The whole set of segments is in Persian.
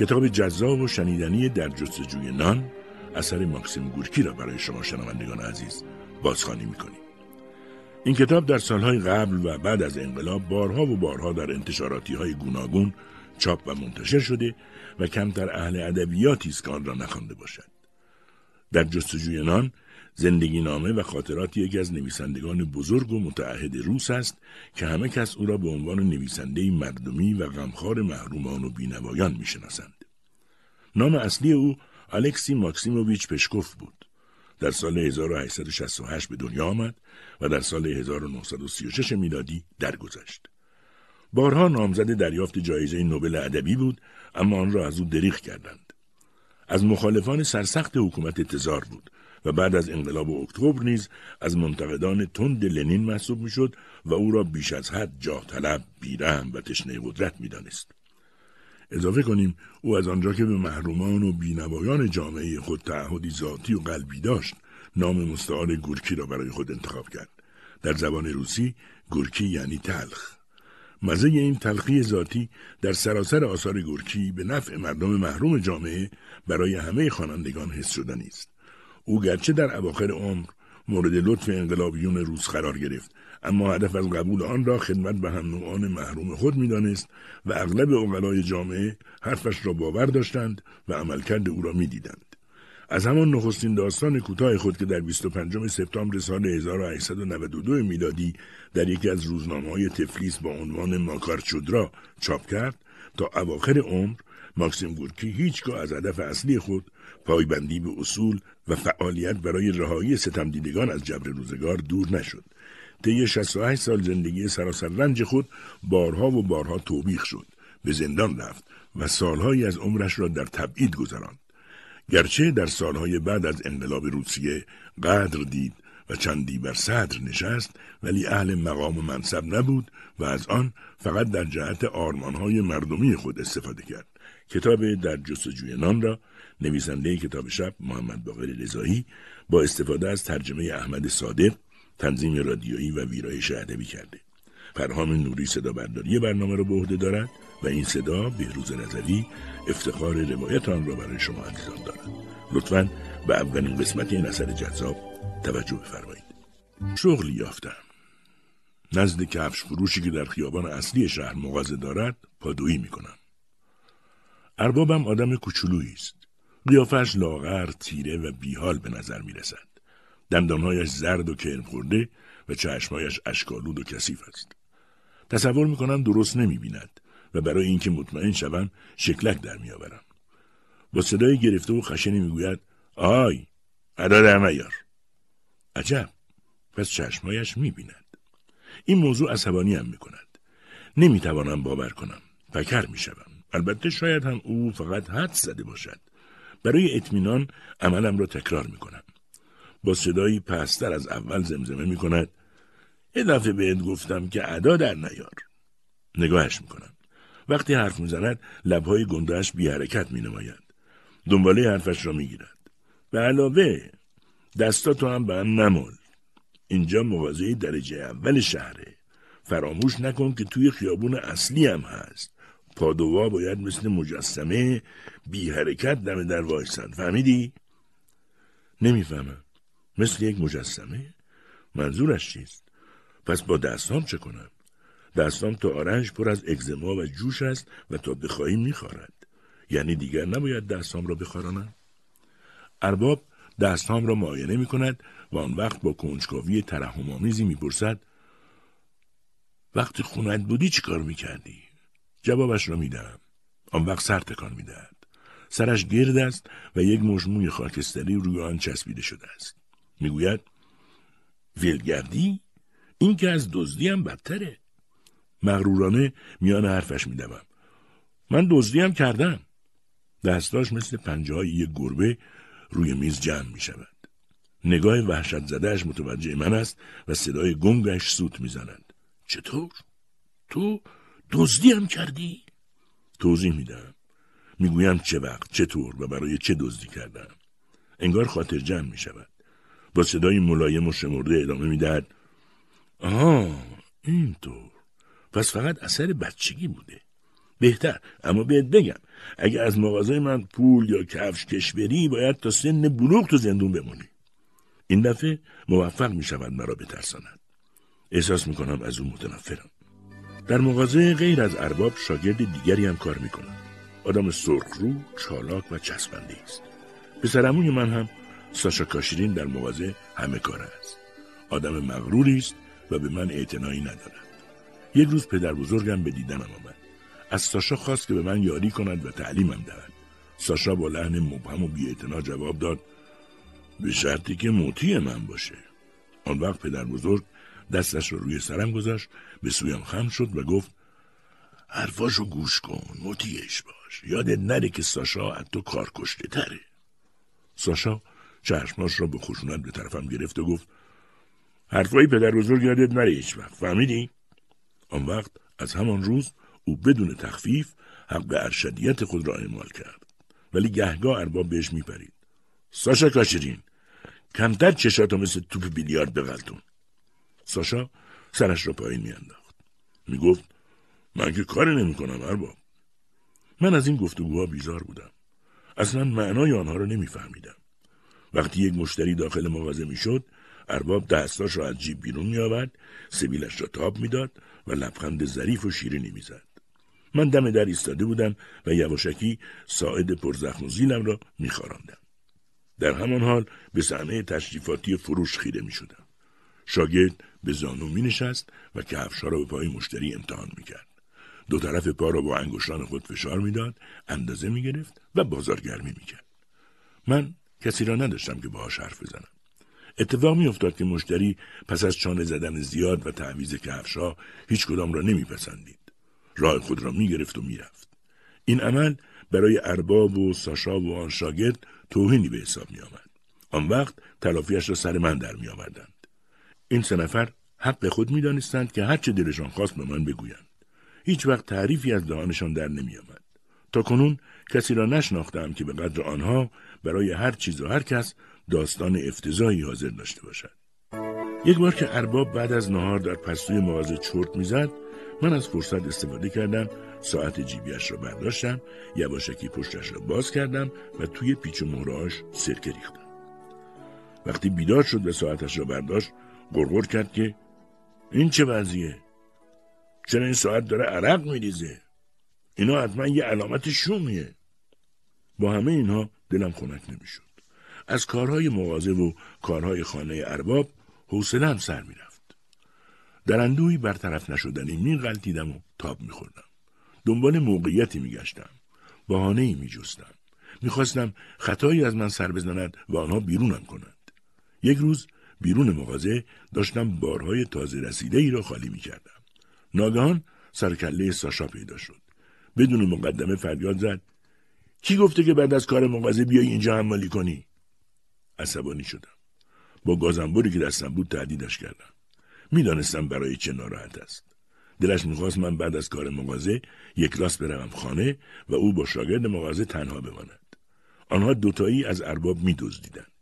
کتاب جذاب و شنیدنی در جستجوی نان اثر ماکسیم گورکی را برای شما شنوندگان عزیز بازخوانی می‌کنیم. این کتاب در سالهای قبل و بعد از انقلاب بارها و بارها در انتشاراتی های گوناگون چاپ و منتشر شده و کمتر اهل ادبیاتی است که آن را نخوانده باشد. در جستجوی نان زندگی نامه و خاطرات یکی از نویسندگان بزرگ و متعهد روس است که همه کس او را به عنوان نویسنده مردمی و غمخوار محرومان و بینوایان می‌شناسند. نام اصلی او الکسی ماکسیموویچ پشکوف بود. در سال 1868 به دنیا آمد و در سال 1936 میلادی درگذشت. بارها نامزد دریافت جایزه نوبل ادبی بود اما آن را از او دریغ کردند. از مخالفان سرسخت حکومت تزار بود و بعد از انقلاب اکتبر نیز از منتقدان تند لنین محسوب می‌شد و او را بیش از حد جاه طلب، بیرحم و تشنه قدرت می‌دانست. اضافه کنیم او از آنجا که به محرومان و بینوایان جامعه خود تعهدی ذاتی و قلبی داشت نام مستعار گورکی را برای خود انتخاب کرد. در زبان روسی گورکی یعنی تلخ. مزه این تلخی ذاتی در سراسر آثار گورکی به نفع مردم محروم جامعه برای همه خوانندگان حس شدنی است او گرچه در اواخر عمر مورد لطف انقلابیون روس قرار گرفت اما هدف از قبول آن را خدمت به هم نوعان محروم خود می‌دانست و اغلب اقلای جامعه حرفش را باور داشتند و عملکرد او را می‌دیدند. از همان نخستین داستان کوتاه خود که در 25 سپتامبر سال 1892 میلادی در یکی از روزنامه های تفلیس با عنوان ماکار چودرا چاپ کرد تا اواخر عمر ماکسیم گورکی هیچگاه از هدف اصلی خود پایبندی به اصول و فعالیت برای رهایی ستمدیدگان از جبر روزگار دور نشد. طی 68 سال زندگی سراسر رنج خود بارها و بارها توبیخ شد. به زندان رفت و سالهایی از عمرش را در تبعید گذراند. گرچه در سالهای بعد از انقلاب روسیه قدر دید و چندی بر صدر نشست ولی اهل مقام و منصب نبود و از آن فقط در جهت آرمانهای مردمی خود استفاده کرد. کتاب در جستجوی نان را نویسنده کتاب شب محمد باقر رضایی با استفاده از ترجمه احمد صادق تنظیم رادیویی و ویرایش ادبی کرده. پرهام نوری صدا برداری برنامه را به عهده دارد و این صدا بهروز نظری افتخار روایت آن را برای شما عزیزان دارد. لطفا به اولین قسمت این اثر جذاب توجه بفرمایید. شغلی یافتم. نزد کفش فروشی که در خیابان اصلی شهر مغازه دارد پادویی می‌کنم. اربابم آدم کوچولویی است. قیافش لاغر، تیره و بیحال به نظر می رسد. دندانهایش زرد و کرم خورده و چشمهایش اشکالود و کثیف است. تصور می کنم درست نمی بیند و برای اینکه مطمئن شوم شکلک در می آورم. با صدای گرفته و خشنی می گوید آی ادا در نیار. عجب پس چشمهایش می بیند. این موضوع عصبانی هم می کند. نمی توانم باور کنم. پکر می شوم. البته شاید هم او فقط حد زده باشد. برای اطمینان عملم را تکرار می کنم. با صدایی پستر از اول زمزمه می کند یه دفعه بهت گفتم که ادا در نیار. نگاهش می کنم. وقتی حرف می‌زند لبهای گندهش بی حرکت می نماید. دنباله حرفش را می گیرد. به علاوه دستاتو هم به هم نمال. اینجا مغازه درجه اول شهره. فراموش نکن که توی خیابون اصلی هم هست. پادوها باید مثل مجسمه بی حرکت دم در وایسند فهمیدی؟ نمی‌فهمم مثل یک مجسمه؟ منظورش چیست؟ پس با دستام چه کنم؟ دستام تا آرنج پر از اگزما و جوش است و تا بخواهی میخارد یعنی دیگر نباید دستام را بخارانم؟ ارباب دستام را معاینه می کند و آن وقت با کنجکاوی ترحم می‌پرسد وقتی خونت بودی چی کار می‌کردی؟ جوابش را می‌دهم آن وقت سر تکان می‌دهد. سرش گرد است و یک مجموع خاکستری روی آن چسبیده شده است. می‌گوید ویلگردی این که از دزدی هم بدتره. مغرورانه میان حرفش میدوم. من دزدی هم کردم. دستاش مثل پنجه های یک گربه روی میز جمع می شود. نگاه وحشت زدهش متوجه من است و صدای گنگش سوت می‌زند. چطور؟ تو دزدی هم کردی؟ توضیح میدم. می‌گویم چه وقت چطور و برای چه دزدی کردم. انگار خاطر جمع می شود. با صدای ملایم و شمرده ادامه می‌دهد. آها اینطور. پس فقط اثر بچگی بوده. بهتر اما بهت بگم اگه از مغازه من پول یا کفش کش بری باید تا سن بلوغ تو زندون بمونی این دفعه موفق می شود مرا بترساند احساس می کنم از او متنفرم در مغازه غیر از ارباب شاگرد دیگری هم کار می کنم آدم سرخرو، چالاک و چسبنده است. پسرموی من هم ساشا کاشرین در مغازه همه کار است. آدم مغروری است و به من اعتنایی ندارد. یک روز پدر بزرگم به دیدنم آمد. از ساشا خواست که به من یاری کند و تعلیمم دهد. ساشا با لحن مبهم و بیاعتنا جواب داد به شرطی که موتی من باشه. آن وقت پدر بزرگ دستش رو روی سرم گذاشت به سویم خم شد و گفت حرفاشو گوش کن مطیعش باش. یادت نره که ساشا از تو کار کشته تره. ساشا چشماش را به خشونت به طرفم گرفت و گفت حرفای پدر بزرگ یادت نره هیچ وقت. فهمیدی؟ آن وقت از همان روز او بدون تخفیف حق ارشدیت خود را اعمال کرد. ولی گهگاه ارباب بهش میپرید. ساشا کاشرین کمتر چشاتو مثل توپ بیلیارد بغلتون. ساشا سرش را پایین میانداخت. می‌گفت من که کاری نمی‌کنم ارباب. من از این گفتگوها بیزار بودم. اصلا معنای آنها را نمیفهمیدم. وقتی یک مشتری داخل مغازه می‌شد ارباب دستاش را از جیب بیرون میآورد سبیلش را تاب می‌داد و لبخند ظریف و شیرینی می‌زد. من دم در ایستاده بودم و یواشکی ساعد پرزخم و زیلم را میخواراندم. در همان حال به صحنه تشریفاتی فروش خیره می شدم. شاگرد به زانو می نشست و کفشها را به پای مشتری امتحان می کرد. دو طرف پا را با انگشتان خود فشار می‌داد اندازه می گرفت و بازارگرمی می کرد. من کسی را نداشتم که باهاش حرف بزنم. اتفاق می افتاد که مشتری پس از چانه زدن زیاد و تعویز کفشها هیچ کدام را نمیپسندید. راه خود را می گرفت و می‌رفت. این عمل برای ارباب و ساشا و آن شاگرد توهینی به حساب می آمد. آن وقت تلافیش را سر من در می آوردند. این سه نفر حق خود می دانستند که هرچه دلشان خواست به من بگویند. هیچ وقت تعریفی از دهانشان در نمی آمد. تا کنون کسی را نشناختم که به قدر آنها برای هر چیز و هر کس داستان افتضاحی حاضر داشته باشد. یک بار که ارباب بعد از نهار در پستوی مغازه چرت می‌زد من از فرصت استفاده کردم ساعت جیبیش را برداشتم یواشکی پشتش را باز کردم و توی پیچ و مهرهاش سرکه ریختم وقتی بیدار شد و ساعتش را برداشت گرگر کرد که این چه وضعیه؟ چرا این ساعت داره عرق میریزه؟ اینا حتما یه علامت شومیه. با همه اینها دلم خنک نمی‌شد. از کارهای مغازه و کارهای خانه ارباب حوصلهام سر می‌رفت. در اندوهی برطرف نشدنی میغلطیدم و تاب میخوردم. دنبال موقعیتی میگشتم. بهانهای میجستم. می‌خواستم خطایی از من سر بزند و آنها بیرونم کنند. یک روز بیرون مغازه داشتم بارهای تازه رسیده ای را خالی می‌کردم. ناگهان سرکله ساشا پیدا شد. بدون مقدمه فریاد زد. کی گفته که بعد از کار مغازه بیای اینجا حمالی کنی؟ عصبانی شدم. با گازنبوری که دستم بود تهدیدش کردم. می‌دانستم برای چه ناراحت است. دلش می‌خواست من بعد از کار مغازه یک کلاس بروم خانه و او با شاگرد مغازه تنها بماند. آنها دوتایی از ارباب میدزدیدند.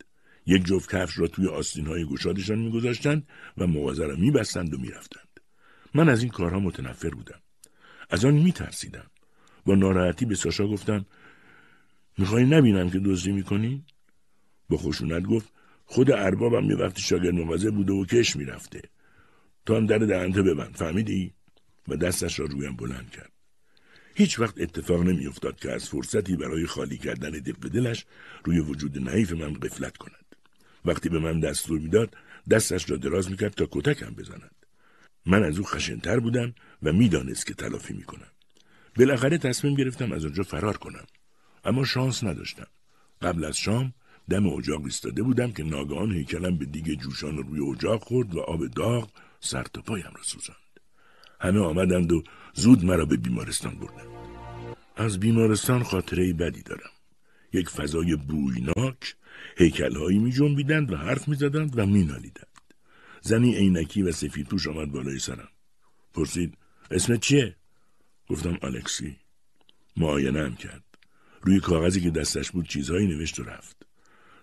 یک جفت کفش را توی آستین های گشادشان میگذاشتند و مغازه را میبستند و می‌رفتند. من از این کارها متنفر بودم. از آن میترسیدم. با ناراحتی به ساشا گفتم می‌خوای نبینم که دزدی می‌کنی؟ با خشونت گفت خود اربابم یه وقتی شاگرد مغازه بوده و کش می‌رفته. تا هم در دهنته ببند. فهمیدی؟ و دستش را رویم بلند کرد. هیچ وقت اتفاق نمیافتاد که از فرصتی برای خالی کردن دق دلش روی وجود نحیف من قفلت کند. وقتی به من دستور می‌داد دستش را دراز می‌کرد تا کتکم بزند. من از او خشنتر بودم و می‌دانست که تلافی می‌کنم. بالاخره تصمیم گرفتم از آنجا فرار کنم. اما شانس نداشتم. قبل از شام دم اجاق ایستاده بودم که ناگهان هیکلم به دیگه جوشان روی اجاق خورد و آب داغ سر تا پایم را سوزاند. همه آمدند و زود مرا به بیمارستان بردند. از بیمارستان خاطره بدی دارم. یک فضای بویناک هیکلهایی می جنبیدند و حرف می زدند و می نالیدند. زنی عینکی و سفید پوش آمد بالای سرم. پرسید اسمت چیه؟ گفتم الکسی. هم کرد. روی کاغذی که دستش بود چیزهایی نوشت و رفت.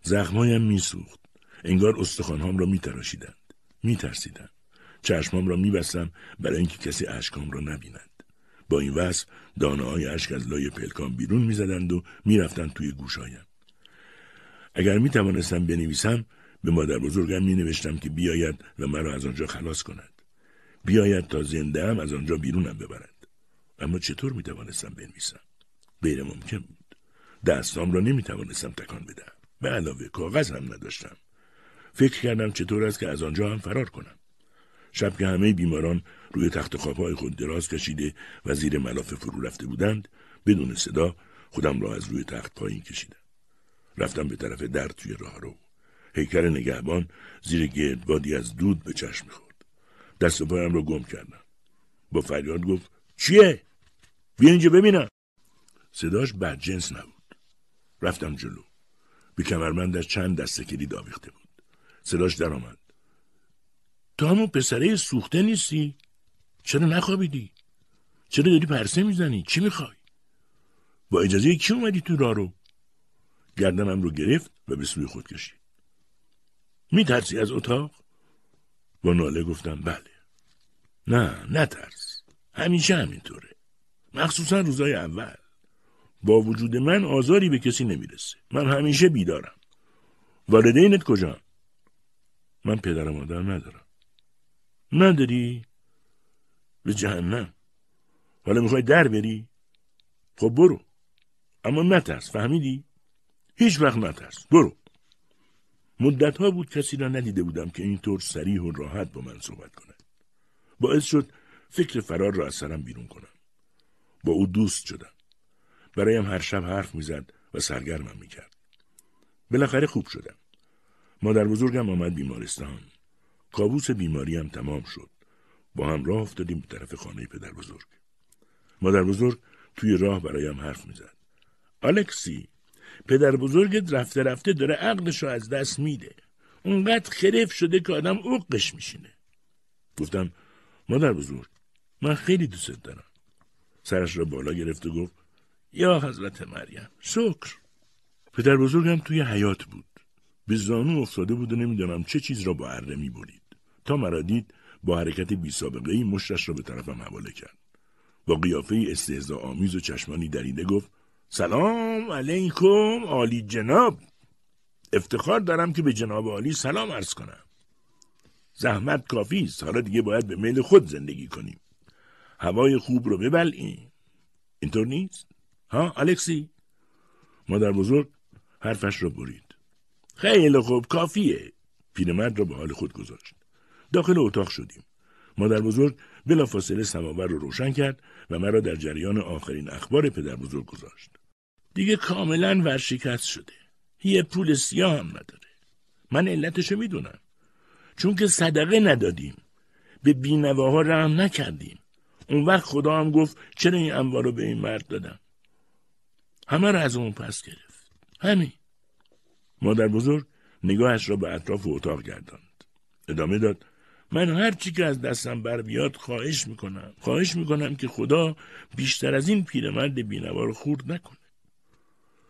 زخمهایم میسوخت. انگار استخوانهام را میتراشیدند. میترسیدم. چشمام را میبستم برای اینکه کسی اشکام را نبیند با این وصف دانه های اشک از لای پلکان بیرون می‌زدند و می‌رفتند توی گوشایم اگر می توانستم بنویسم به مادر بزرگم می نوشتم که بیاید و مرا از آنجا خلاص کند. بیاید تا زنده هم از آنجا بیرونم ببرد. اما چطور می توانستم بنویسم؟ غیر ممکن بود. دستام را نمی توانستم تکان بدم به علاوه کاغذ هم نداشتم. فکر کردم چطور است که از آنجا هم فرار کنم. شب که همه بیماران روی تخت خوابهای خود دراز کشیده و زیر ملافه فرو رفته بودند بدون صدا خودم را از روی تخت پایین کشیدم. رفتم به طرف در توی راهرو هیکل نگهبان زیر گردبادی از دود به چشم می‌خورد. دست و پایم را گم کردم. با فریاد گفت چیه؟ بیا اینجا ببینم. صداش جنس نبود. رفتم جلو. به کمرمندش چند دسته کلید آویخته بود. صداش درآمد. تو همون پسره سوخته نیستی؟ چرا نخوابیدی؟ چرا داری پرسه می‌زنی؟ چی می‌خوای؟ با اجازه کی اومدی تو راه رو؟ گردنم رو گرفت و به سوی خود کشید. میترسی از اتاق؟ با ناله گفتم بله. نه نترس. همیشه همینطوره. مخصوصا روزای اول. با وجود من آزاری به کسی نمی‌رسه. من همیشه بیدارم. والدینت کجا من پدر و مادر ندارم. نداری؟ به جهنم. حالا می‌خوای در بری؟ خب برو. اما نترس فهمیدی؟ هیچ وقت نترس. برو. مدت ها بود کسی را ندیده بودم که اینطور سریح و راحت با من صحبت کند. باعث شد فکر فرار را از سرم بیرون کنم. با او دوست شدم. برایم هر شب حرف می‌زد و سرگرمم می‌کرد. بالاخره خوب شدم. مادر بزرگم آمد بیمارستان. کابوس بیماریم تمام شد. با هم راه افتادیم به طرف خانه پدر بزرگ. مادر بزرگ توی راه برایم حرف می‌زد. الکسی پدر بزرگت رفته رفته داره عقلش رو از دست میده. اونقدر خرف شده که آدم اوقش میشینه. گفتم مادر بزرگ من خیلی دوست دارم. سرش را بالا گرفت و گفت یا حضرت مریم شکر. پدر بزرگم توی حیات بود. به زانو افتاده بود و نمی‌دانم چه چیز را با اره می. تا مرا دید با حرکت بی سابقه ای مشتش را به طرفم حواله کرد. با قیافه استهزا آمیز و چشمانی دریده گفت سلام علیکم عالی جناب. افتخار دارم که به جناب عالی سلام عرض کنم. زحمت کافی است. حالا دیگه باید به میل خود زندگی کنیم. هوای خوب رو ببلعیم. اینطور نیست؟ ها الکسی؟ مادر بزرگ حرفش را برید. خیلی خوب کافیه. پیرمرد را به حال خود گذاشت. داخل اتاق شدیم. مادر بزرگ بلافاصله سماور رو روشن کرد و مرا در جریان آخرین اخبار پدر بزرگ گذاشت. دیگه کاملا ورشکست شده. یه پول سیاه هم نداره. من علتشو می‌دونم. چون که صدقه ندادیم. به بینواها رحم نکردیم. اون وقت خدا هم گفت چرا این انوار رو به این مرد دادم؟ همه رو از اون پس گرفت. همین. مادر بزرگ نگاهش را به اطراف اتاق گرداند. ادامه داد من هر چی که از دستم بر بیاد خواهش می‌کنم. خواهش می‌کنم که خدا بیشتر از این پیرمرد بینوا رو خورد نکنه.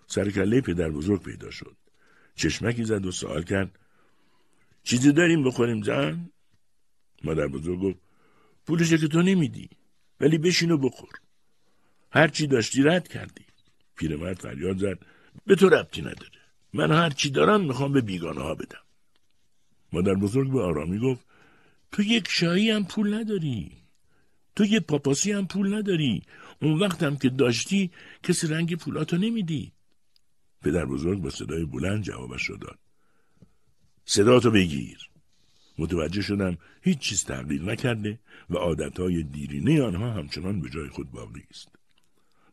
سرکله پدر بزرگ پیدا شد. چشمکی زد و سوال کرد. چیزی داریم بخوریم زن؟ مادر بزرگ گفت. پولش که تو نمیدی ولی بشین و بخور. هر چی داشتی رد کردی. پیرمرد فریاد زد. به تو ربطی نداره. من هر چی دارم می‌خوام به بیگانه ها بدم. مادر بزرگ به آرامی گفت. تو یک شایی هم پول نداری. تو یه پاپاسی هم پول نداری. اون وقت هم که داشتی کسی رنگ پولاتو نمیدی. پدر بزرگ با صدای بلند جوابش رو داد. صداتو بگیر. متوجه شدم هیچ چیز تغییر نکرده و عادتهای دیرینه آنها همچنان به جای خود باقی است.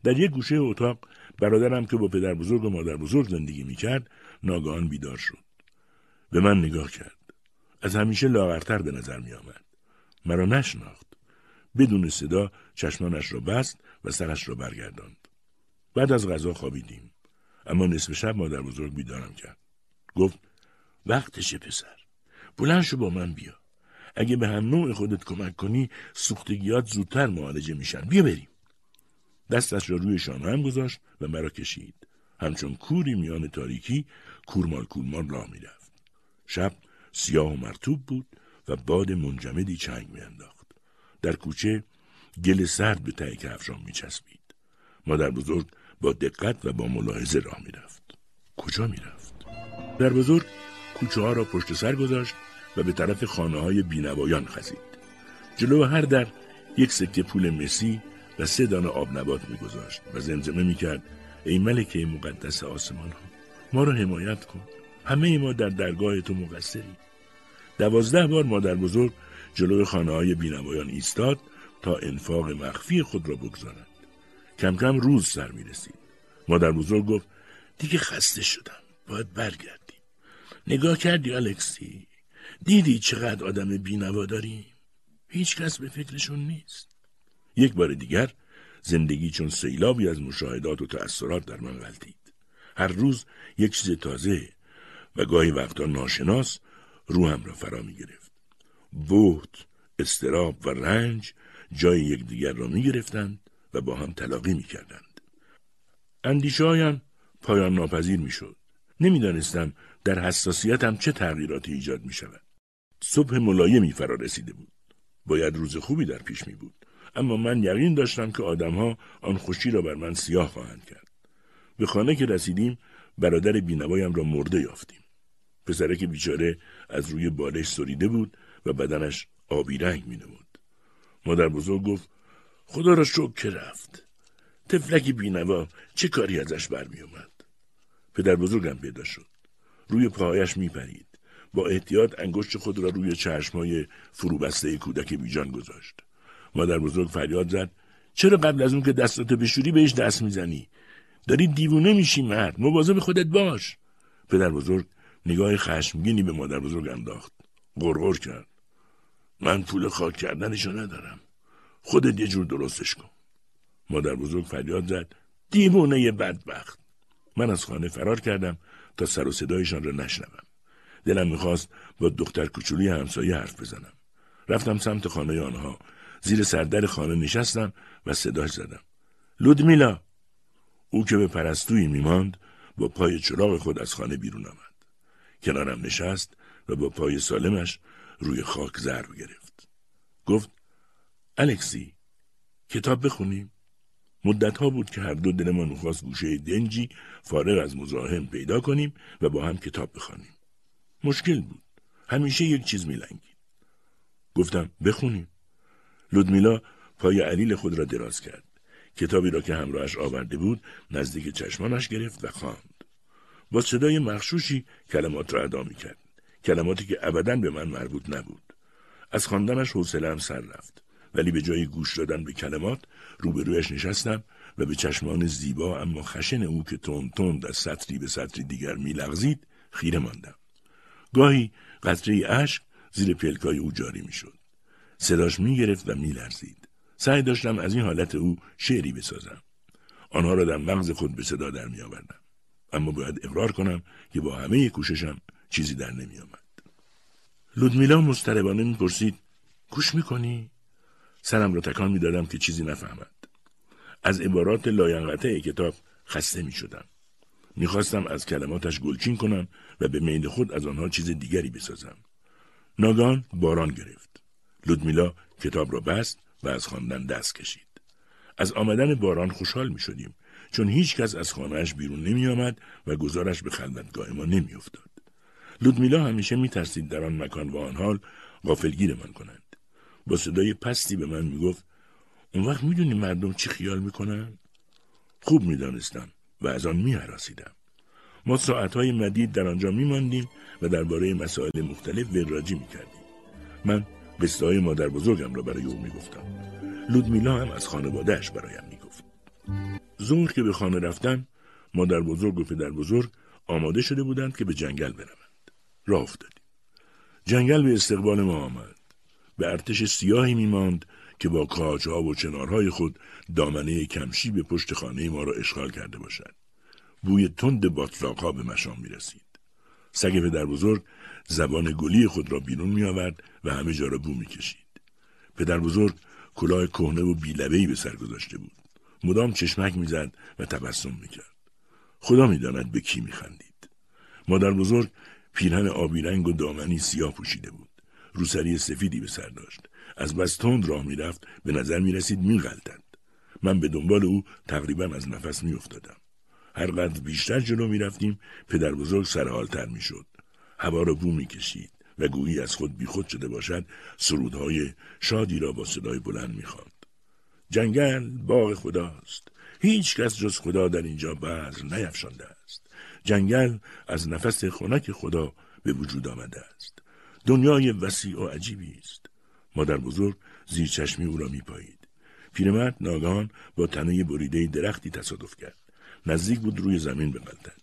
در یک گوشه اتاق برادرم که با پدر بزرگ و مادر بزرگ زندگی می‌کرد ناگهان بیدار شد. به من نگاه کرد. از همیشه لاغرتر به نظر می آمد. مرا نشناخت. بدون صدا چشمانش را بست و سرش را برگرداند. بعد از غذا خوابیدیم. اما نصف شب مادر بزرگ بیدارم کرد. گفت وقتشه پسر. بلند شو با من بیا. اگه به هم نوع خودت کمک کنی سوختگیات زودتر معالجه میشن. بیا بریم. دستش را روی شانه هم گذاشت و مرا کشید. همچون کوری میان تاریکی کورمال کورمال راه می‌رفت. شب سیاه و مرتوب بود و باد منجمدی چنگ میانداخت. در کوچه گل سرد به ته کفشام میچسبید. مادر بزرگ با دقت و با ملاحظه راه می‌رفت. کجا می‌رفت؟ در بزرگ کوچه ها را پشت سر گذاشت و به طرف خانه های بینوایان خزید. جلو هر در یک سکه پول مسی و سه دانه آب نبات میگذاشت و زمزمه می‌کرد. ای ملکه مقدس آسمان ها ما را حمایت کن. همه ما در درگاه تو مقصریم. دوازده بار مادر بزرگ جلو خانه های بینوایان ایستاد تا انفاق مخفی خود را بگذارد کم کم روز سر می رسید. مادر بزرگ گفت دیگه خسته شدم. باید برگردیم نگاه کردی الکسی؟ دیدی چقدر آدم بینوا داریم؟ هیچ کس به فکرشون نیست. یک بار دیگر زندگی چون سیلابی از مشاهدات و تأثیرات در من غلطید. هر روز یک چیز تازه و گاهی وقتا ناشناس روحم را فرا می گرفت بهت استراب و رنج جای یکدیگر را می گرفتند و با هم تلاقی می کردند. اندیشه هایم پایان ناپذیر می شد. نمی‌دانستم در حساسیتم چه تغییراتی ایجاد می شود. صبح ملایمی فرا رسیده بود. باید روز خوبی در پیش می بود. اما من یقین داشتم که آدمها آن خوشی را بر من سیاه خواهند کرد. به خانه که رسیدیم برادر بینوایم را مرده یافتیم. پسرک بیچاره از روی بالش سریده بود و بدنش آبی رنگ می نمود. مادر بزرگ گفت خدا را شکر که رفت. تفلکی بینوا چه کاری ازش برمی اومد. پدر بزرگم پیدا شد. روی پاهایش می پرید. با احتیاط انگشت خود را روی چشمای فروبسته کودک بیجان گذاشت. مادر بزرگ فریاد زد چرا قبل از اون که دستاتو بشوری بهش دست می‌زنی داری دیوونه میشی مرد مواظب خودت باش پدر بزرگ نگاه خشمگینی به مادر بزرگ انداخت. غرغر کرد. من پول خاک کردنشو ندارم. خودت یه جور درستش کن. مادر بزرگ فریاد زد. دیوونه بدبخت. من از خانه فرار کردم تا سر و صدایشان را نشنوم. دلم می‌خواست با دختر کوچولی همسایه حرف بزنم. رفتم سمت خانه آنها. زیر سردر خانه نشستم و صداش زدم. لودمیلا! او که به پرستویی میماند با پای چراغ خود از خانه بیرون آمد. کنارم نشست و با پای سالمش روی خاک ضرب گرفت. گفت الکسی کتاب بخونیم. مدتها بود که هر دو دلمان می‌خواست گوشه دنجی فارغ از مزاحم پیدا کنیم و با هم کتاب بخوانیم. مشکل بود. همیشه یک چیز میلنگید. گفتم بخونیم. لودمیلا پای علیل خود را دراز کرد. کتابی را که همراهش آورده بود نزدیک چشمانش گرفت و خواند. با صدای مخشوشی کلمات را ادا کرد کلماتی که ابدا به من مربوط نبود. از خواندنش حوصلهام سر رفت. ولی به جای گوش دادن به کلمات روبرویش نشستم و به چشمان زیبا اما خشن او که تند تند از سطری به سطری دیگر میلغزید خیره ماندم. گاهی قطره اشک زیر پلکای او جاری می‌شد. صداش می‌گرفت و میلرزید. سعی داشتم از این حالت او شعری بسازم. آنها را در مغز خود به صدا در میآوردم. اما باید اقرار کنم که با همه کوششم چیزی در نمیآمد. لودمیلا مضطربانه می‌پرسید گوش می‌کنی؟ سرم را تکان می‌دادم که چیزی نفهمد. از عبارات لاینقطع کتاب خسته می‌شدم. می‌خواستم از کلماتش گلچین کنم و به میل خود از آنها چیز دیگری بسازم. ناگان باران گرفت. لودمیلا کتاب را بست و از خواندن دست کشید. از آمدن باران خوشحال می شدیم چون هیچ کس از خانهاش بیرون نمی آمد و گزارش به خلوتگاه ما نمی افتاد. لودمیلا همیشه می ترسید در آن مکان و آن حال غافلگیر من کنند. با صدای پستی به من می گفت اون وقت می دونی مردم چی خیال می کنن؟ خوب می دانستم و از آن می حراسیدم. ما ساعتهای مدید در آنجا می ماندیم و درباره مسائل مختلف وراجی می کردیم. من قصه های مادر بزرگم را برای او می گفتم. لودمیلا هم از خانوادهش برایم می گفت. ظهر که به خانه رفتم مادر بزرگ و پدر بزرگ آماده شده بودند که به جنگل بروند. راه افتادیم. جنگل به استقبال ما آمد. به ارتش سیاهی می ماند که با کاجها و چنارهای خود دامنه کمشی به پشت خانه ما را اشغال کرده باشد. بوی تند باطلاقها به مشام می رسید. سگ پدر بزرگ زبان گلی خود را بیرون می آورد و همه جا را بو می کشید. پدر بزرگ کلاه کهنه و بیلبهی به سر گذاشته بود. مدام چشمک می‌زد و تبسم می‌کرد. خدا می‌داند به کی میخندید. مادر بزرگ پیرهن آبی رنگ و دامنی سیاه پوشیده بود. روسری سفیدی به سر داشت از بس تند راه می‌رفت به نظر می رسید می غلطد. من به دنبال او تقریبا از نفس می افتادم. هرقدر بیشتر جلو می رفتیم پدر بزرگ سرحالتر می شد. هوا را بو می کشید و گویی از خود بیخود شده باشد سرودهای شادی را با صدای بلند می خواند. جنگل باغ خداست. هیچ کس جز خدا در اینجا بذر نیفشانده است. جنگل از نفس خنک خدا به وجود آمده است. دنیای وسیع و عجیبی است. مادر بزرگ زیر چشمی او را می پایید. پیرمرد ناگهان با تنه بریده درختی تصادف کرد. نزدیک بود روی زمین بغلطد.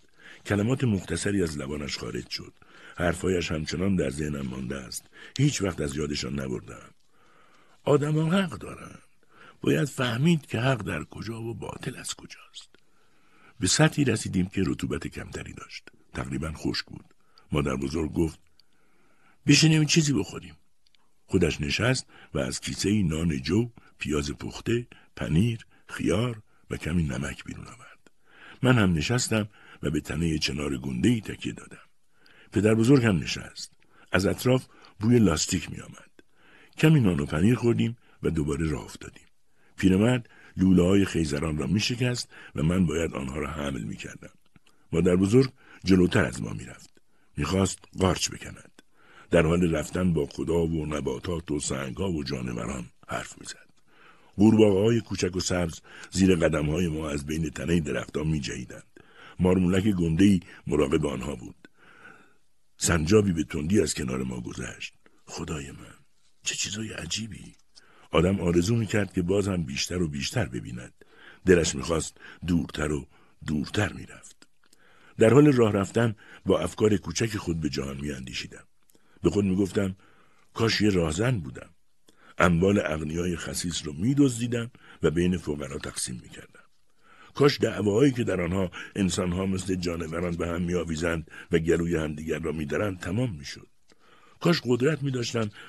کلمات مختصری از لبانش خارج شد. حرفایش همچنان در ذهنم مانده است. هیچ وقت از یادشان نبردم. آدمان حق دارند. باید فهمید که حق در کجا و باطل از کجاست. به سطحی رسیدیم که رطوبت کمتری داشت. تقریبا خشک بود. مادر بزرگ گفت بشینیم چیزی بخوریم. خودش نشست و از کیسه نان جو، پیاز پخته، پنیر، خیار و کمی نمک بیرون آورد. من هم نشستم و به تنه چنار گنده ای تکیه دادم. پدر بزرگ هم نشست. از اطراف بوی لاستیک می آمد. کمی نان و پنیر خوردیم و دوباره راه افتادیم. پیرمرد لوله های خیزران را می شکست و من باید آنها را حمل می کردم. مادر بزرگ جلوتر از ما می رفت. می خواست قارچ بکند. در حال رفتن با خدا و نباتات و سنگها و جانوران حرف می‌زد. های کوچک و سبز زیر قدم های ما از بین تنه درختها می جهیدند. مارمولک گندهی مراقب آنها بود. سنجابی به تندی از کنار ما گذشت. خدای من چه چیزای عجیبی آدم آرزو می‌کرد که باز هم بیشتر و بیشتر ببیند. دلش می‌خواست دورتر و دورتر می‌رفت. در حال راه رفتن با افکار کوچک خود به جهان میاندیشیدم. به خود می‌گفتم کاش یه راهزن بودم. اموال اغنیای خسیس رو میدزدیدم و بین فقرا تقسیم می‌کردم. کاش دعواهایی که در آنها انسانها مثل جانوران به هم میآویزند و گلوی همدیگر را میدارند تمام می‌شد. کاش قدرت می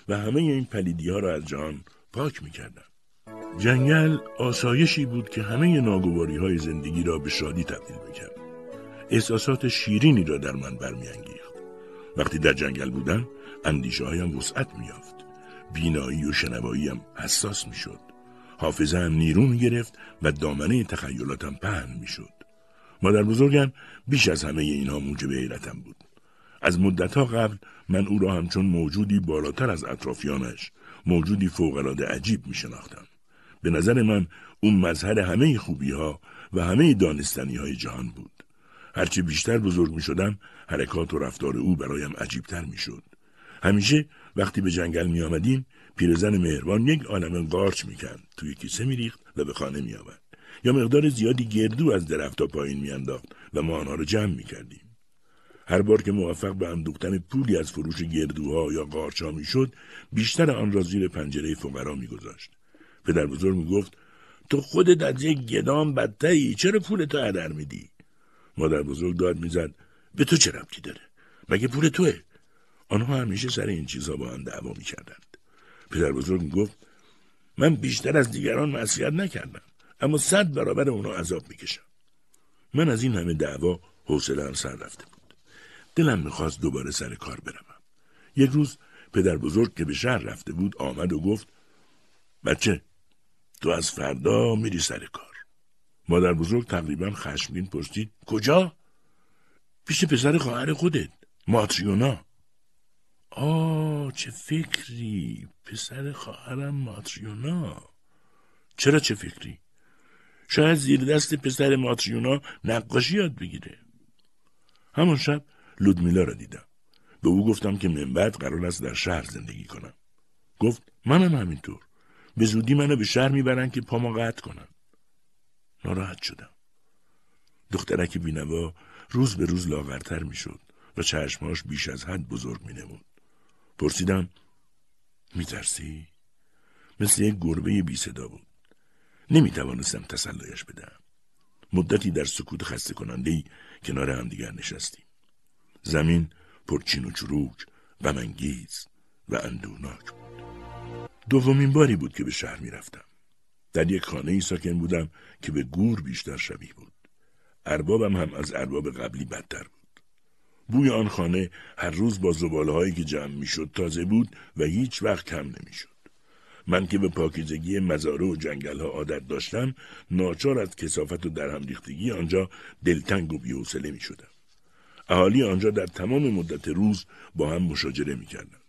و همه این پلیدی ها را از جهان پاک می جنگل آسایشی بود که همه ناگواری های زندگی را به شادی تبدیل می کرد. احساسات شیرینی را در من برمیانگیخت. وقتی در جنگل بودم اندیشه هایم وسعت میافت بینایی و شنواییم حساس می‌شد حافظه هم نیرو می گرفت و دامنه تخیلاتم پهن می شد. مادر بزرگم بیش از همه اینها موجب حیرتم بود. از مدتها قبل من او را همچون موجودی بالاتر از اطرافیانش موجودی فوقالعاده عجیب می شناختم. به نظر من اون مظهر همه خوبی ها و همه دانستنی های جهان بود. هرچه بیشتر بزرگ می شدم حرکات و رفتار او برایم عجیبتر می شد. همیشه وقتی به جنگل می آمدیم پیرزن مهربان یک عالم قارچ می کند. توی کیسه می ریخت و به خانه می آورد. یا مقدار زیادی گردو از درختها پایین می و ما آنها را جمع می کردیم. هر بار که موفق به اندوختن پولی از فروش گردوها یا قارچها می‌شد بیشتر آن را زیر پنجره فقرا میگذاشت. پدر بزرگ می‌گفت تو خودت از یک گدام چرا پول تو هدر میدی؟ مادر بزرگ داد می‌زد به تو چه ربطی داره؟ مگه پول توه؟ آنها همیشه سر این چیزها با هم دعوا می‌کردند. پدر بزرگ می‌گفت من بیشتر از دیگران معصیت نکردم اما صد برابر اونا عذاب می‌کشم. من از این همه دعوا حوصلهام سر رفته بود. دلم می‌خواست دوباره سر کار بروم. یک روز پدر بزرگ که به شهر رفته بود آمد و گفت بچه تو از فردا میری سر کار. مادر بزرگ تقریبا خشمگین پرسید کجا؟ پیش پسر خواهر خودت ماتریونا آه چه فکری پسر خواهرم ماتریونا چرا چه فکری؟ شاید زیر دست پسر ماتریونا نقاشی یاد بگیره همون شب لودمیلا را دیدم. به او گفتم که من بعد قرار است در شهر زندگی کنم. گفت منم همینطور. به زودی منو به شهر می‌برن که پامو قطع کنم. ناراحت شدم. دخترک بینوا روز به روز لاغرتر می‌شد و چشماش بیش از حد بزرگ مینمود. پرسیدم میترسی؟ مثل یک گربه بی صدا بود. نمی توانستم تسلایش بدم. مدتی در سکوت خسته کننده ای کنار همدیگر نشستیم. زمین پرچین و چروک غمانگیز و اندوناک بود دومین باری بود که به شهر می‌رفتم در یک خانه ای ساکن بودم که به گور بیشتر شبیه بود اربابم هم از ارباب قبلی بدتر بود بوی آن خانه هر روز با زباله هایی که جمع می‌شد تازه بود و هیچ وقت کم نمی‌شد. من که به پاکیزگی مزاره و جنگل ها عادت داشتم ناچار از کسافت و درهم ریختگی آنجا دلتنگ و بیحوصله می شدم. اهالی آنجا در تمام مدت روز با هم مشاجره می کردند.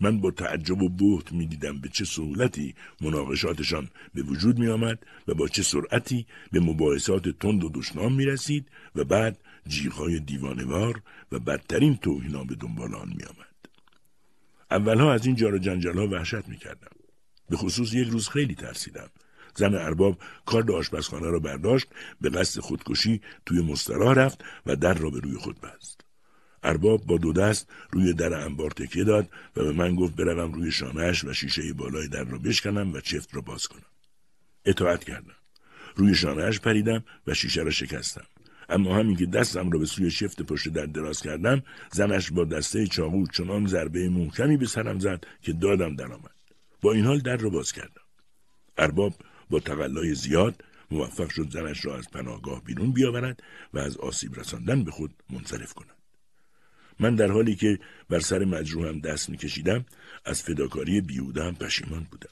من با تعجب و بهت می دیدم به چه سهولتی مناقشاتشان به وجود می آمد و با چه سرعتی به مباحثات تند و دشنام می رسید و بعد جیغهای دیوانوار و بدترین توهینا به دنبال آن می آمد. اولها از این جار جنجال ها وحشت می کردم. به خصوص یک روز خیلی ترسیدم. زن ارباب کارد آشپزخانه را برداشت به قصد خودکشی توی مسترا رفت و در را به روی خود بست. ارباب با دو دست روی در انبار تکیه داد و به من گفت بروم روی شانهش و شیشه بالای در را بشکنم و چفت را باز کنم. اطاعت کردم. روی شانهش پریدم و شیشه را شکستم. اما همین که دستم را به سوی شفت پشت در دراز کردم زنش با دسته چاقو چنان ضربه محکمی به سرم زد که دادم درآمد با این حال در را باز کردم ارباب با تقلای زیاد موفق شد زنش را از پناهگاه بیرون بیاورد و از آسیب رساندن به خود منصرف کند. من در حالی که بر سر مجروحم دست میکشیدم از فداکاری بیهودهام پشیمان بودم.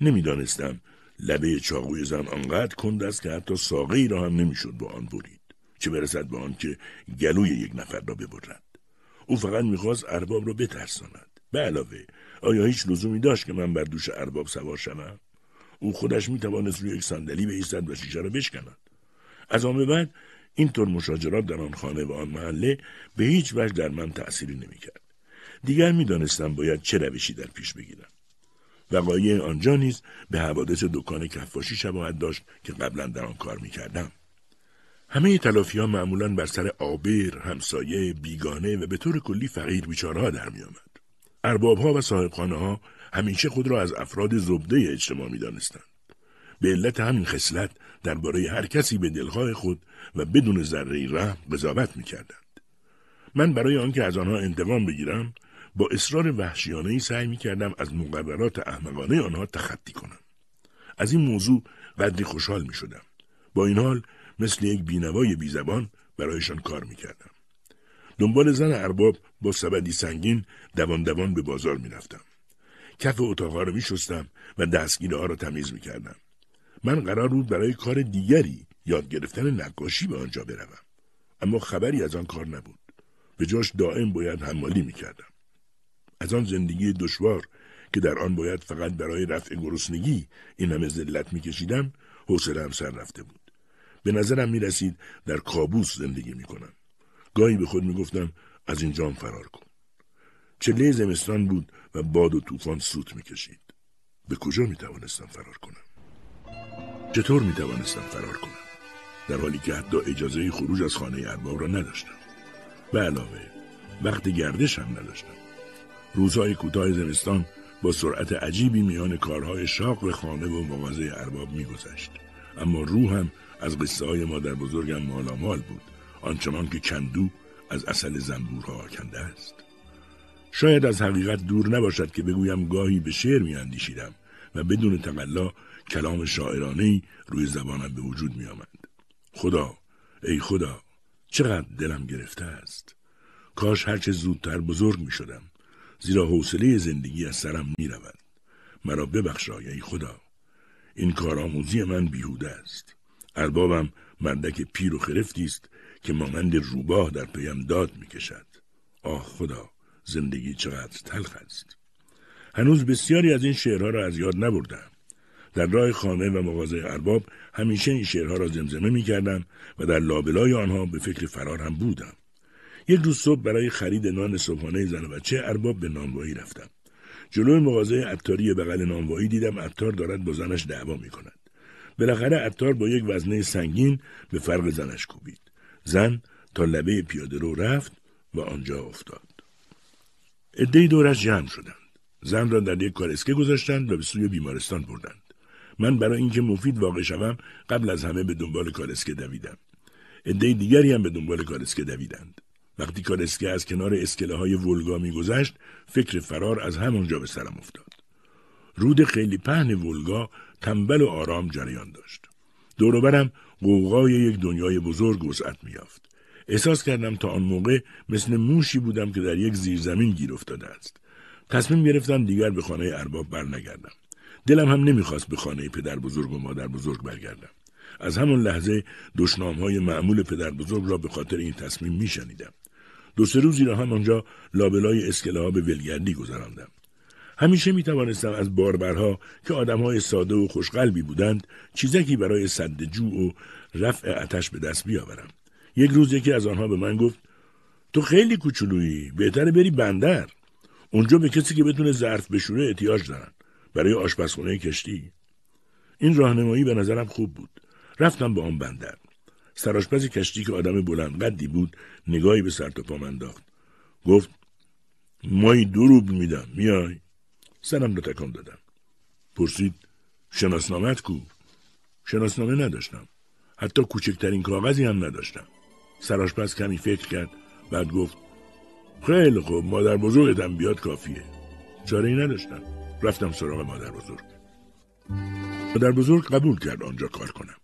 نمی‌دانستم لبه چاقوی زن آنقدر کند است که حتی ساقه ای را هم نمی‌شد با آن برید چه برسد به آن که گلوی یک نفر را ببرد. او فقط می‌خواست ارباب را بترساند. به علاوه آیا هیچ لزومی داشت که من بر دوش ارباب سوار شوم؟ او خودش می‌توانست روی یک صندلی بایستد و شیشه را بشکند. از آن به بعد اینطور مشاجرات در آن خانه و آن محله به هیچ وجه در من تأثیری نمی‌کرد. دیگر می‌دانستم باید چه روشی در پیش بگیرم. وقایع آنجا نیز به حوادث دکان کفاشی شباهت داشت که قبلا در آن کار می‌کردم. همه تلافی ها معمولا بر سر آبر، همسایه، بیگانه و به طور کلی فقیر بیچارها در می آمد. ارباب ها و صاحبخانه ها همیشه خود را از افراد زبده اجتماع می دانستند. به علت همین خصلت درباره هر کسی به دلخواه خود و بدون ذره رحم قضاوت می کردند. من برای آنکه از آنها انتقام بگیرم با اصرار وحشیانه سعی می کردم از مقررات احمقانه آنها تخطی کنم. از این موضوع قدری خوشحال می شدم. با این حال مثل یک بینوای بیزبان برایشان کار می‌کردم. دنبال زن ارباب با سبدی سنگین دوان دوان به بازار می‌رفتم. کف اتاقها را میشستم و دستگیره ها را تمیز می‌کردم. من قرار بود برای کار دیگری یاد گرفتن نقاشی به آنجا بروم. اما خبری از آن کار نبود. به جاش دائم باید حمالی می‌کردم. از آن زندگی دشوار که در آن باید فقط برای رفع گرسنگی این همه ذلت میکشیدم حوصلهام سر رفته بود. به نظرم می رسید در کابوس زندگی می کنم. گاهی به خود می گفتم از اینجام فرار کن. چله زمستان بود و باد و طوفان سوت می کشید. به کجا می توانستم فرار کنم؟ چطور می توانستم فرار کنم؟ در حالی که حتی اجازه خروج از خانه ارباب را نداشتم. به علاوه وقت گردش هم نداشتم. روزهای کوتاه زمستان با سرعت عجیبی میان کارهای شاق خانه و مغازه ارباب میگذشت اما روحم از قصه های مادر بزرگم مالامال بود آنچنان که کندو از اصل زنبورها آکنده است شاید از حقیقت دور نباشد که بگویم گاهی به شعر میاندیشیدم و بدون تقلا کلام شاعرانه روی زبانم به وجود می آمد. خدا ای خدا چقدر دلم گرفته است کاش هرچه زودتر بزرگ می شدم زیرا حوصله زندگی از سرم می رود. مرا ببخشای ای خدا این کارآموزی من بیهوده است اربابم مردک پیر و خرفتی است که مانند روباه در پیم داد می‌کشد آه خدا زندگی چقدر تلخ است هنوز بسیاری از این شعرها را از یاد نبردم در راه خانه و مغازه ارباب همیشه این شعرها را زمزمه می کردم و در لابلای آنها به فکر فرار هم بودم. یک روز صبح برای خرید نان صبحانه زن و بچه ارباب به نانوایی رفتم. جلوی مغازه عطاری بغل نانوایی دیدم عطار دارد با زنش دعوا می کند. بالاخره عطار با یک وزنه سنگین به فرق زنش کوبید زن تا لبه پیاده رو رفت و آنجا افتاد عدهای دورش جمع شدند. زن را در یک کالسکه گذاشتند و به سوی بیمارستان بردند. من برای اینکه مفید واقع شوم قبل از همه به دنبال کالسکه دویدم. عده دیگری هم به دنبال کالسکه دویدند. وقتی کالسکه از کنار اسکله های ولگا میگذشت فکر فرار از همانجا به سرم افتاد. رود خیلی پهن ولگا تنبل و آرام جریان داشت. دوروبرم قوقای یک دنیای بزرگ وسعت میافت. احساس کردم تا آن موقع مثل موشی بودم که در یک زیرزمین گیر افتاده است. تصمیم گرفتم دیگر به خانه ارباب برنگردم. دلم هم نمی‌خواست به خانه پدر بزرگ و مادر بزرگ برگردم. از همان لحظه دشنام های معمول پدر بزرگ را به خاطر این تصمیم میشنیدم. دو سه روزی را هم آنجا لابلای اسکله ها به ولگردی گذراندم. همیشه می توانستم از باربرها که های ساده و خوشقلبی بودند چیزکی برای صد جو و رفع آتش به دست بیاورم. یک روز یکی از آنها به من گفت تو خیلی کوچولویی بهتره بری بندر. اونجا به کسی که بتونه ظرف بشوره احتیاج دارن. برای آشپزخونه کشتی. این راهنمایی به نظرم خوب بود. رفتم به آن بندر. سراشپز کشتی که آدم بلند قدی بود نگاهی به سر تا پام انداخت. گفت مایی دو روبل میدم. میای؟ سرم رو تکان دادم. پرسید شناسنامت کو؟ شناسنامه نداشتم. حتی کوچکترین کاغذی هم نداشتم. سراشپز کمی فکر کرد. بعد گفت خیلی خوب مادر بزرگتم بیاد کافیه. چاره ای نداشتم. رفتم سراغ مادر بزرگ. مادر بزرگ قبول کرد آنجا کار کنم.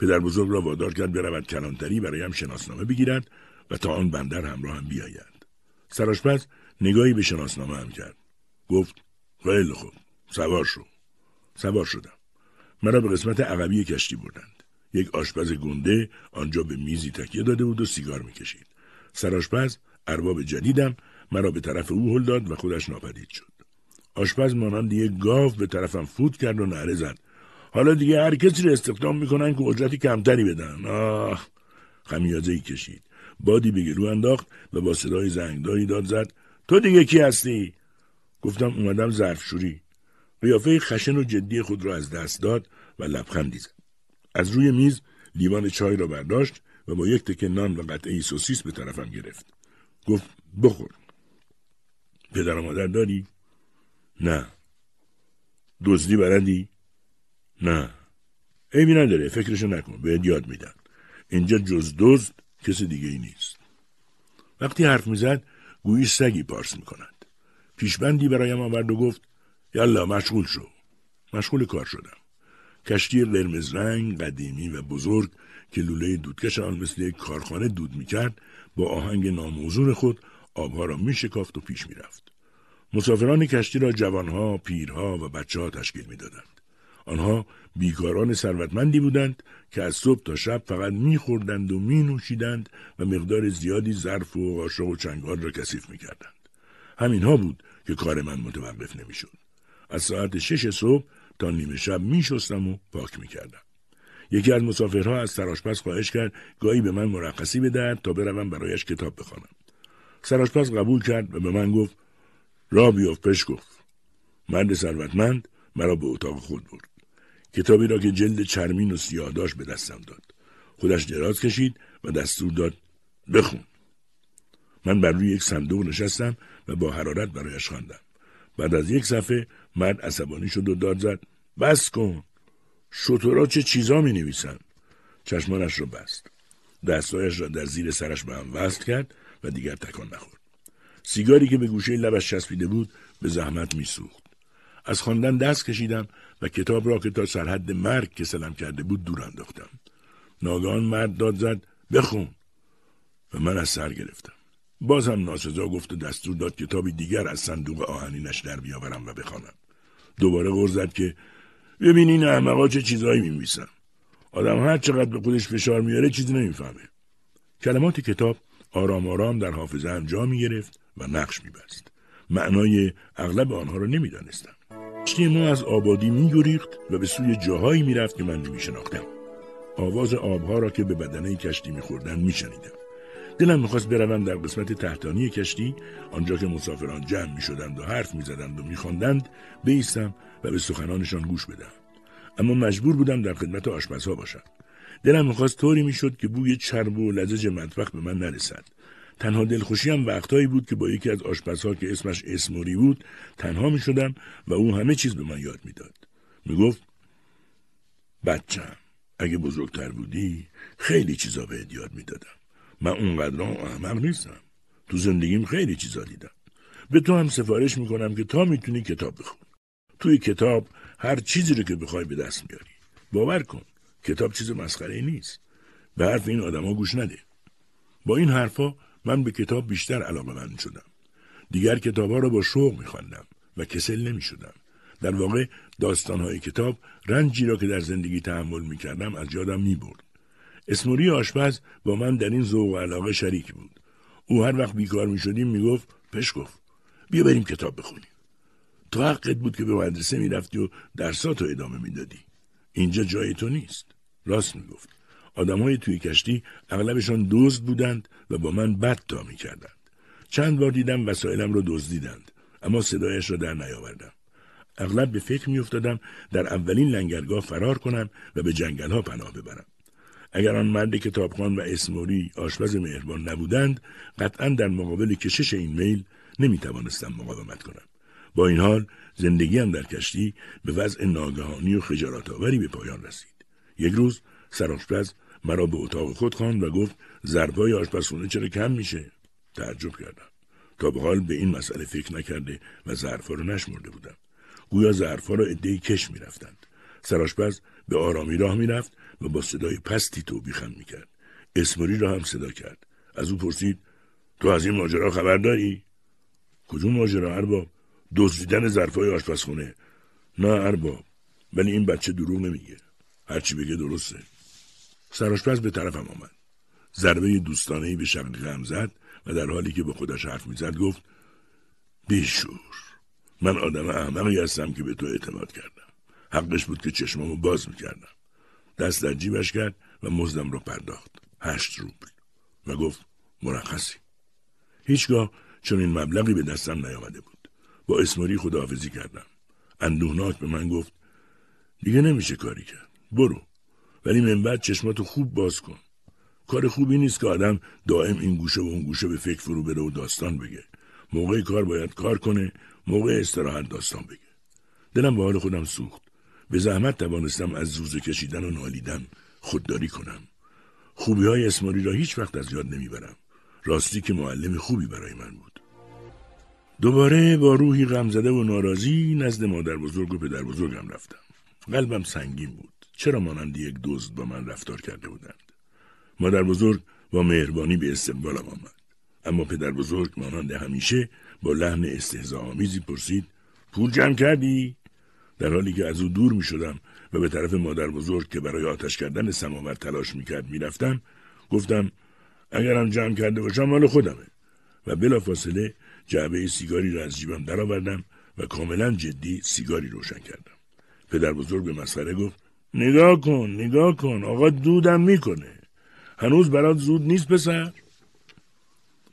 پدر بزرگ را وادار کرد برود کلانتری برایم شناسنامه بگیرد و تا آن بندر همراه هم بیاید سراشپز نگاهی به شناسنامه هم کرد. گفت خیلی خوب سوار شو. سوار شدم. مرا به قسمت عقبی کشتی بردند. یک آشپز گنده آنجا به میزی تکیه داده بود و سیگار می‌کشید. سراشپز ارباب جدیدم مرا به طرف او هل داد و خودش ناپدید شد. آشپز مانند یک گاو به طرفم فوت کرد و نعره زد. حالا دیگه هر کسی رو استخدام می‌کنن که اجرتی کمتری بدن. آه خمیازه ای کشید. بادی به گلو انداخت و با صدای زنگداری داد زد. تو دیگه کی هستی؟ گفتم اومدم ظرفشوری. قیافه خشن و جدی خود را از دست داد و لبخندی زد. از روی میز لیوان چای را برداشت و با یک تکه نان و قطعه سوسیس به طرفم گرفت. گفت بخور. پدر و مادر داری؟ نه. دزدی بردی نه. عیبی نداره فکرشو نکن بهت یاد میدن اینجا جز دزد کسی دیگه ای نیست. وقتی حرف می‌زد گویی سگی پارس می‌کند. پیشبندی برایم آورد و گفت یالا مشغول شو. مشغول کار شدم. کشتی قرمز رنگ قدیمی و بزرگ که لوله دودکش آن مثل یک کارخانه دود می‌کرد با آهنگ ناموزون خود آبها را میشکافت و پیش می‌رفت. مسافران کشتی را جوانها، پیرها و بچه ها تشکیل می‌دادند. آنها بیکاران ثروتمندی بودند که از صبح تا شب فقط میخوردند و مینوشیدند و مقدار زیادی ظرف و قاشق و چنگال را کثیف می‌کردند. همینها بود که کار من متوقف نمی‌شد. از ساعت شش صبح تا نیمه شب میشستم و پاک می‌کردم. یکی از مسافرها از سراشپس خواهش کرد گاهی به من مرخصی بدهد تا بروم برایش کتاب بخوانم. سراشپس قبول کرد و به من گفت را بیافت پش گفت. مرد ثروتمند مرا به اتاق خود برد. کتابی را که جلد چرمین و سیاه داشت به دستم داد. خودش دراز کشید و دستور داد بخون. من بر روی یک صندوق نشستم و با حرارت برایش خواندم. بعد از یک صفحه مرد عصبانی شد و داد زد بس کن. شطورا چه چیزا می نویسن چشمانش را بست. دستایش را در زیر سرش به هم وصل کرد و دیگر تکان نخورد. سیگاری که به گوشه لبش چسبیده بود به زحمت میسوخت. از خواندن دست کشیدم و کتاب را که تا سرحد مرگ کسلم کرده بود دور انداختم. ناگهان مرد داد زد بخون. و من از سر گرفتم. باز هم ناسزا گفت و دستور داد کتابی دیگر از صندوق آهنینش در بیاورم و بخوانم. دوباره غر زد که ببین این احمقا چه چیزهایی میمیسن آدم هر چقدر به خودش فشار میاره چیزی نمی‌فهمه. کلمات کتاب آرام آرام در حافظه هم جا می‌گرفت و نقش میبست. معنای اغلب آنها را نمی‌دانستم. کشتی ما از آبادی میگریخت و به سوی جاهایی می‌رفت که من نمیشناختم. آواز آبها را که به بدنه کشتی میخوردن میشنیدم. دلم می‌خواست بروم در قسمت تحتانی کشتی آنجا که مسافران جمع می‌شدند و حرف می‌زدند و میخواندند بیستم و به سخنانشان گوش بدم اما مجبور بودم در خدمت آشپزها باشم دلم می‌خواست طوری می‌شد که بوی چرب و لزج مطبخ به من نرسد تنها دلخوشی هم وقتهایی بود که با یکی از آشپزها که اسمش اسموری بود تنها می شدم و او همه چیز به من یاد می‌داد. می‌گفت بچم اگه بزرگتر بودی خیلی چیزا بهت یاد می‌دادم. من اونقدر احمق نیستم. تو زندگیم خیلی چیزا دیدم. به تو هم سفارش می‌کنم که تا می‌تونی کتاب بخون. توی کتاب هر چیزی رو که بخوای به دست میاری. باور کن کتاب چیز مسخره نیست. به حرف این آدما گوش نده. با این حرفا من به کتاب بیشتر علاقه من شدم. دیگر کتابها را با شوق میخواندم و کسل نمی‌شدم. در واقع داستانهای کتاب رنجی را که در زندگی تحمل می‌کردم از یادم می‌برد. اسموری آشپز با من در این ذوق و علاقه شریک بود. او هر وقت بیکار می‌شدیم می‌گفت گفت بیا بریم کتاب بخونیم. تو حقت بود که به مدرسه می‌رفتی و درساتو ادامه می‌دادی. اینجا جای تو نیست. راست می‌گفت. های توی کشتی اغلبشان دزد بودند و با من بد تا می‌کردند. چند بار دیدم وسایلم را دزدیدند اما صدایش را در نیاوردم. اغلب به فکر میافتادم در اولین لنگرگاه فرار کنم و به جنگل ها پناه ببرم. اگر آن مرد کتابخان و اسموری آشپز مهربان نبودند قطعا در مقابل کشش این میل نمی توانستم مقاومت کنم. با این حال زندگیم در کشتی به وضع ناگهانی و خجالت آوری به پایان رسید. یک روز سرآشپز مرا به اتاق خود خواند و گفت ضربای آشپزخونه چرا کم میشه تعجب کردم تا به حال به این مسئله فکر نکرده و ظرفها رو نشمرده بودم گویا ظرفها را عدهای کش می‌رفتند سرآشپز به آرامی راه می‌رفت و با صدای پستی توبیخم می‌کرد. اسموری را هم صدا کرد. از او پرسید تو از این ماجرا خبر داری؟ کدوم ماجرا ارباب؟ دزدیدن ظرفهای آشپزخونه. نه ارباب ولی این بچه دروغ نمیگه. هرچی بگه درسته. سراشپز به طرفم آمد. ضربه دوستانهی به شقیقم زد و در حالی که به خودش حرف می‌زد گفت بیشور من آدم احمقی هستم که به تو اعتماد کردم. حقش بود که چشمامو باز می‌کردم. دست در جیبش کرد و مزدم رو پرداخت. هشت روبل. و گفت مرخصی. هیچگاه چون این مبلغی به دستم نیامده بود. با اسماری خداحافظی کردم. اندوهناک به من گفت دیگه نمیشه کاری کرد. برو. ولی من بعد چشماتو خوب باز کن. کار خوبی نیست که آدم دائم این گوشه و اون گوشه به فکر فرو بره و داستان بگه. موقع کار باید کار کنه موقع استراحت داستان بگه. دلم به حال خودم سوخت. به زحمت توانستم از زوزه کشیدن و نالیدن خودداری کنم. خوبی های اسماری را هیچ وقت از یاد نمی‌برم. راستی که معلم خوبی برای من بود. دوباره با روحی غمزده و ناراضی نزد مادر بزرگ و پدر بزرگم رفتم. قلبم سنگین بود. چرا مانند یک دزد با من رفتار کرده بودند؟ مادر بزرگ با مهربانی به استقبالم آمد. اما پدر بزرگ مانند همیشه با لحن استهزا آمیزی پرسید پول جمع کردی؟ در حالی که از او دور می شدم و به طرف مادر بزرگ که برای آتش کردن سماور تلاش می کرد می رفتم گفتم اگرم جمع کرده باشم مال خودمه. و بلافاصله جعبه سیگاری را از جیبم درآوردم و کاملا جدی سیگاری روشن کردم. پدر بزرگ به مسخره گفت نگاه کن نگاه کن آقا دودم می‌کنه. هنوز برات زود نیست پسر.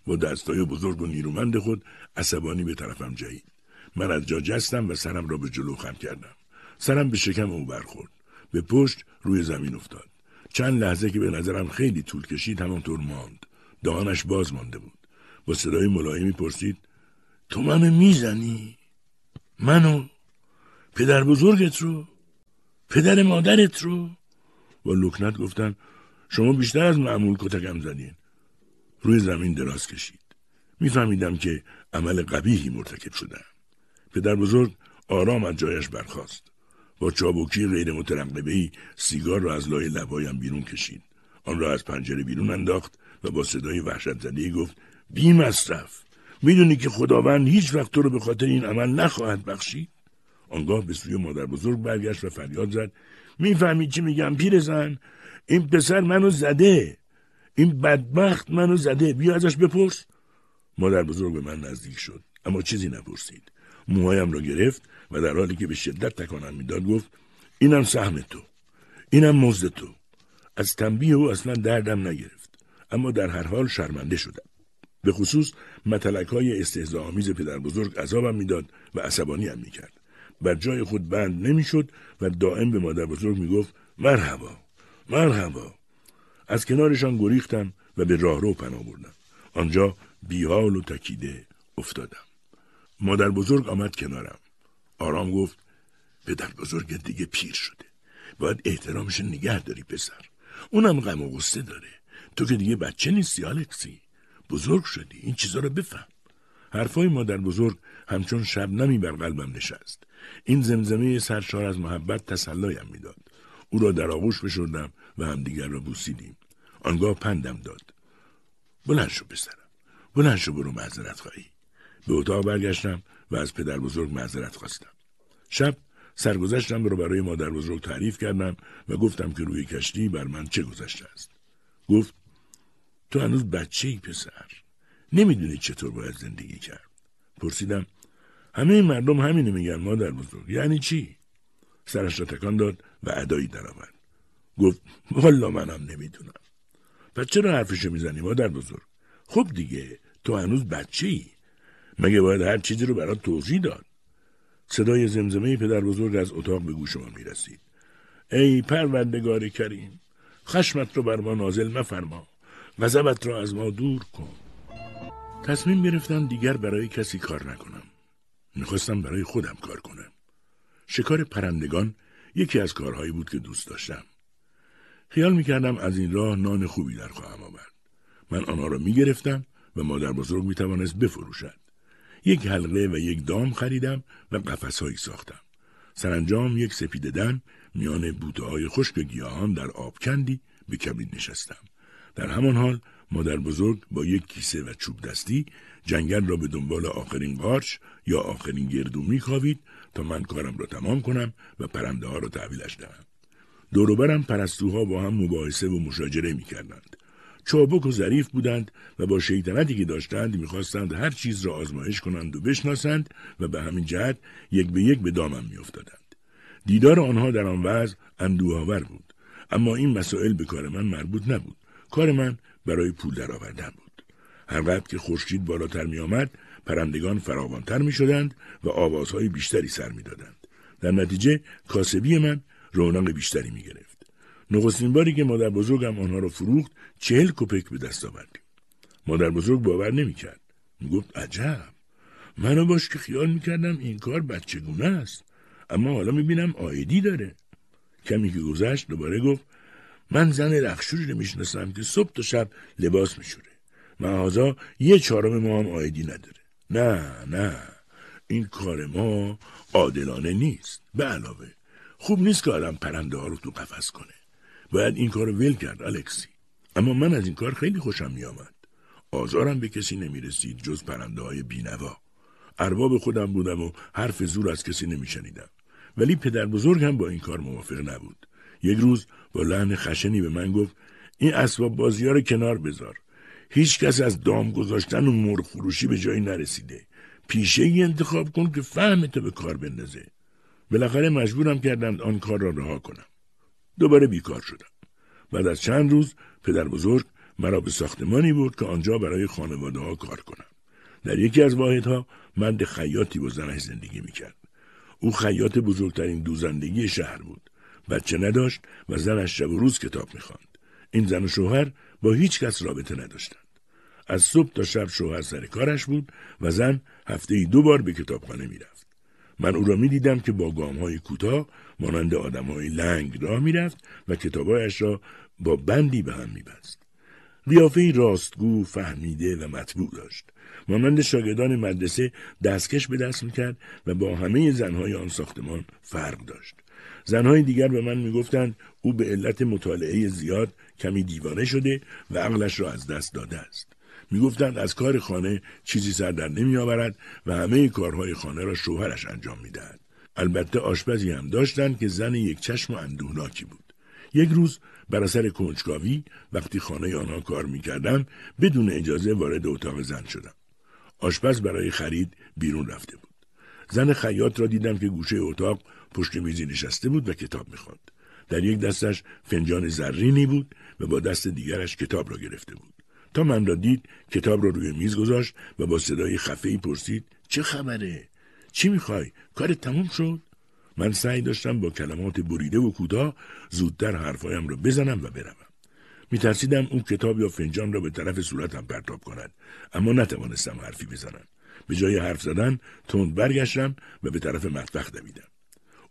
با دستای بزرگ و نیرومند خود عصبانی به طرفم جایید من از جا جستم و سرم را به جلو خم کردم. سرم به شکم او برخورد. به پشت روی زمین افتاد. چند لحظه که به نظرم خیلی طول کشید همانطور ماند. دهانش باز مانده بود. با صدای ملایمی پرسید تو منو می‌زنی؟ منو؟ پدر بزرگت رو؟ پدر مادرت رو؟ با لکنت گفتن شما بیشتر از معمول کتکم زدین. روی زمین دراز کشید. میفهمیدم که عمل قبیهی مرتکب شدم. پدر بزرگ آرام از جایش برخاست. با چابکی غیر مترقبه سیگار را از لای لبایم بیرون کشید. آن را از پنجره بیرون انداخت و با صدای وحشت زده گفت بی مصرف می‌دونی که خداوند هیچ وقت تو رو به خاطر این عمل نخواهد بخشید. آنگاه به سوی مادر بزرگ برگشت و فریاد زد می‌فهمی چی میگم پیرزن؟ این پسر منو زده. این بدبخت منو زده. بیا ازش بپرس. مادر بزرگ به من نزدیک شد اما چیزی نپرسید. موهایم را گرفت و در حالی که به شدت تکانم می‌داد گفت اینم سهم تو اینم مزد تو. از تنبیه او اصلا دردم نگرفت اما در هر حال شرمنده شدم. به خصوص متلک های آمیز پدر بزرگ عذابم می‌داد و عصبانی هم می‌کرد. بر جای خود بند نمی‌شد و دائم به مادر بزرگ می‌گفت مرحبا مرحبا. از کنارشان گریختم و به راهرو پناه بردم. آنجا بیحال و تکیده افتادم. مادر بزرگ آمد کنارم. آرام گفت پدر بزرگ دیگه پیر شده. باید احترامش نگه داری پسر. اونم غم و غصه داره. تو که دیگه بچه نیستی آلکسی. بزرگ شدی این چیزا رو بفهم. حرفای مادر بزرگ همچون شبنمی بر قلبم نشست. این زمزمه سرشار از محبت تسلایم می‌داد. او را در آغوش بشردم و همدیگر را بوسیدیم. آنگاه پندم داد. بلند شو پسرم. بلند شو برو معذرت خواهی. به اتاق برگشتم و از پدر بزرگ معذرت خواستم. شب سرگذشتم رو برای مادر بزرگ تعریف کردم و گفتم که روی کشتی بر من چه گذشته است. گفت تو هنوز بچه ای پسر. نمی‌دونی چطور باید زندگی کرد. پرسیدم همه مردم همینه میگن مادر بزرگ. یعنی چی؟ سرش را تکان داد و ادایی درآورد. گفت والا منم نمی‌دونم. پس چرا حرفشو می‌زنی مادر بزرگ؟ خب دیگه تو هنوز بچه ای مگه باید هر چیزی رو برات توضیح داد؟ صدای زمزمه پدر بزرگ از اتاق به گوش ما می رسید. ای پروردگار کریم خشمت رو بر ما نازل مفرما غضبت را از ما دور کن. تصمیم گرفتم دیگر برای کسی کار نکنم. می‌خواستم برای خودم کار کنم. شکار پرندگان یکی از کارهایی بود که دوست داشتم. خیال می‌کردم از این راه نان خوبی در خواهم آورد. من آنها را می‌گرفتم و مادر بزرگ می‌توانست بفروشد. یک حلقه و یک دام خریدم و قفسهایی ساختم. سرانجام یک سپیده دن میان بوته های خشک گیاهان در آبکندی به کبین نشستم. در همان حال مادر بزرگ با یک کیسه و چوب دستی جنگل را به دنبال آخرین قارچ یا آخرین گردو میخوابید تا من کارم را تمام کنم و پرنده ها را تحویلش دهم. دوروبرم پرستوها با هم مباحثه و مشاجره می‌کردند. چابک و ظریف بودند و با شیطنتی که داشتند می‌خواستند هر چیز را آزمایش کنند و بشناسند و به همین جهت یک به یک به دامم میافتادند. دیدار آنها در آن وضع اندوهآور بود. اما این مسائل به کار من مربوط نبود. کار من برای پول درآوردن بود. هر وقت که خورشید بالاتر میآمد پرندگان فراوانتر می‌شدند و آوازهای بیشتری سر می‌دادند. در نتیجه کاسبی من رونق بیشتری می‌گرفت. نخستین باری که مادر بزرگم آنها را فروخت چهل کپک به دست آوردیم. مادر بزرگ باور نمی‌کرد. می‌گفت عجب! منو باش که خیال می‌کردم این کار بچگونه است. اما حالا می‌بینم آیدی داره. کمی که گذشت دوباره گفت من زن رخشوری رو می‌شناسم که صبح تا شب لباس میشوره. معاذا یه چهارم ما هم آیدی نداره. نه نه. این کار ما عادلانه نیست. به علاوه خوب نیست که آدم پرنده ها رو تو قفس کنه. باید این کار ول کرد الکسی. اما من از این کار خیلی خوشم میآمد. آزارم به کسی نمی رسید جز پرنده های بینوا. ارباب خودم بودم و حرف زور از کسی نمیشنیدم. ولی پدر بزرگ هم با این کار موافق نبود. یک روز با لحن خشنی به من گفت این اسباب بازی رو کنار بذار. هیچ کس از دام گذاشتن و مرغ فروشی به جایی نرسیده. پیشه ای انتخاب کن که فهمتو به کار بندازه. بالاخره مجبورم کردند آن کار را رها کنم. دوباره بیکار شدم. بعد از چند روز پدر بزرگ مرا به ساختمانی برد که آنجا برای خانواده ها کار کنم. در یکی از واحدها مرد خیاطی با زنش زندگی می‌کرد. او خیاط بزرگترین دوزندگی شهر بود. بچه نداشت و زنش شب و روز کتاب می‌خواند. این زن و شوهر با هیچ کس رابطه نداشتند. از صبح تا شب شوهر سر کارش بود و زن هفته ای دو بار به کتابخانه می‌رفت. من او را می‌دیدم که با گام های کوتاه مانند آدم های لنگ راه می‌رفت و کتابایش را با بندی به هم میبست. قیافه راستگو فهمیده و مطبوع داشت. مانند شاگردان مدرسه دستکش به دست می‌کرد و با همه زنهای آن ساختمان فرق داشت. زنهای دیگر به من می‌گفتند او به علت مطالعه زیاد کمی دیوانه شده و عقلش را از دست داده است. می‌گفتند از کار خانه چیزی سر در نمیآورد و همه کارهای خانه را شوهرش انجام می‌دهد. البته آشپزی هم داشتند که زن یک چشم و اندوهناکی بود. یک روز بر اثر کنجکاوی وقتی خانه آنها کار می‌کردم بدون اجازه وارد اتاق زن شدم. آشپز برای خرید بیرون رفته بود. زن خیاط را دیدم که گوشه اتاق پشت میزی نشسته بود و کتاب می‌خواند. در یک دستش فنجان زرینی بود و با دست دیگرش کتاب را گرفته بود. تا من را دید کتاب را روی میز گذاشت و با صدای خفه پرسید چه خبره؟ چی می‌خوای؟ کارت تموم شد؟ من سعی داشتم با کلمات بریده و کوتاه زودتر حرفهایم را بزنم و بروم. میترسیدم اون کتاب یا فنجان را به طرف صورتم پرتاب کند اما نتوانستم حرفی بزنم به جای حرف زدن تند برگشتم و به طرف مطبخ دویدم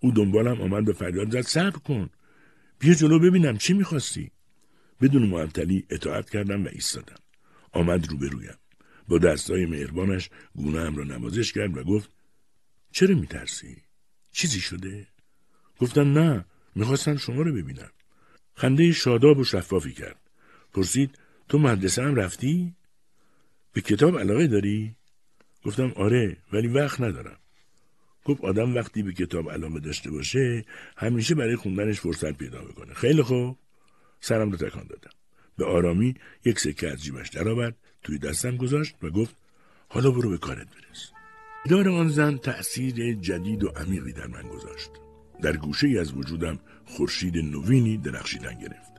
او دنبالم آمد به فریاد زد صبر کن بیا جلو ببینم چی می‌خواستی بدون معطلی اطاعت کردم و ایستادم آمد روبرویم با دستای مهربانش گونه را نوازش کرد و گفت چرا میترسی؟ چیزی شده؟ گفتم نه می‌خواستم شما رو ببینم. خنده شاداب و شفافی کرد. پرسید تو مدرسه هم رفتی؟ به کتاب علاقه داری؟ گفتم آره ولی وقت ندارم. گفت آدم وقتی به کتاب علاقه داشته باشه همیشه برای خوندنش فرصت پیدا می‌کنه. خیلی خوب. سرم رو تکان دادم. به آرامی یک سکه از جیبش درآورد توی دستم گذاشت و گفت حالا برو به کارت برس. دیدار آن زن تأثیر جدید و عمیقی در من گذاشت. در گوشه ای از وجودم خورشید نوینی درخشیدن گرفت.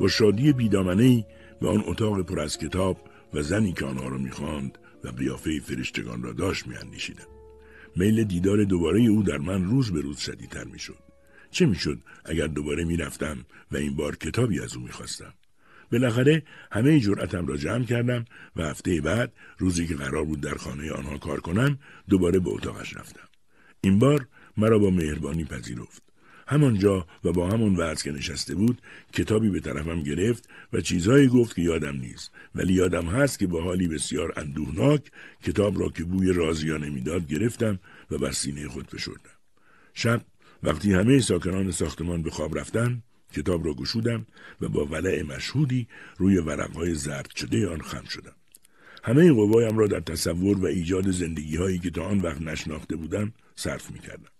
با شادی بیدامنهای به آن اتاق پر از کتاب و زنی که آنها را می‌خواند و قیافه فرشتگان را داشت میاندیشیدم میل دیدار دوباره او در من روز به روز شدیدتر می‌شد چه می‌شد اگر دوباره می‌رفتم و این بار کتابی از او می‌خواستم؟ بالاخره همه جرأتم را جمع کردم و هفته بعد روزی که قرار بود در خانه آنها کار کنم دوباره به اتاقش رفتم. این بار مرا با مهربانی پذیرفت. همانجا و با همون وضع که نشسته بود کتابی به طرفم گرفت و چیزهایی گفت که یادم نیست. ولی یادم هست که با حالی بسیار اندوهناک کتاب را که بوی رازیانه می‌داد گرفتم و بر سینه خود فشردم. شب وقتی همه ساکنان ساختمان به خواب رفتن کتاب را گشودم و با ولع مشهودی روی ورقهای زرد شده آن خم شدم همه قوایم را در تصور و ایجاد زندگی هایی که تا آن وقت نشناخته بودم صرف می کردم.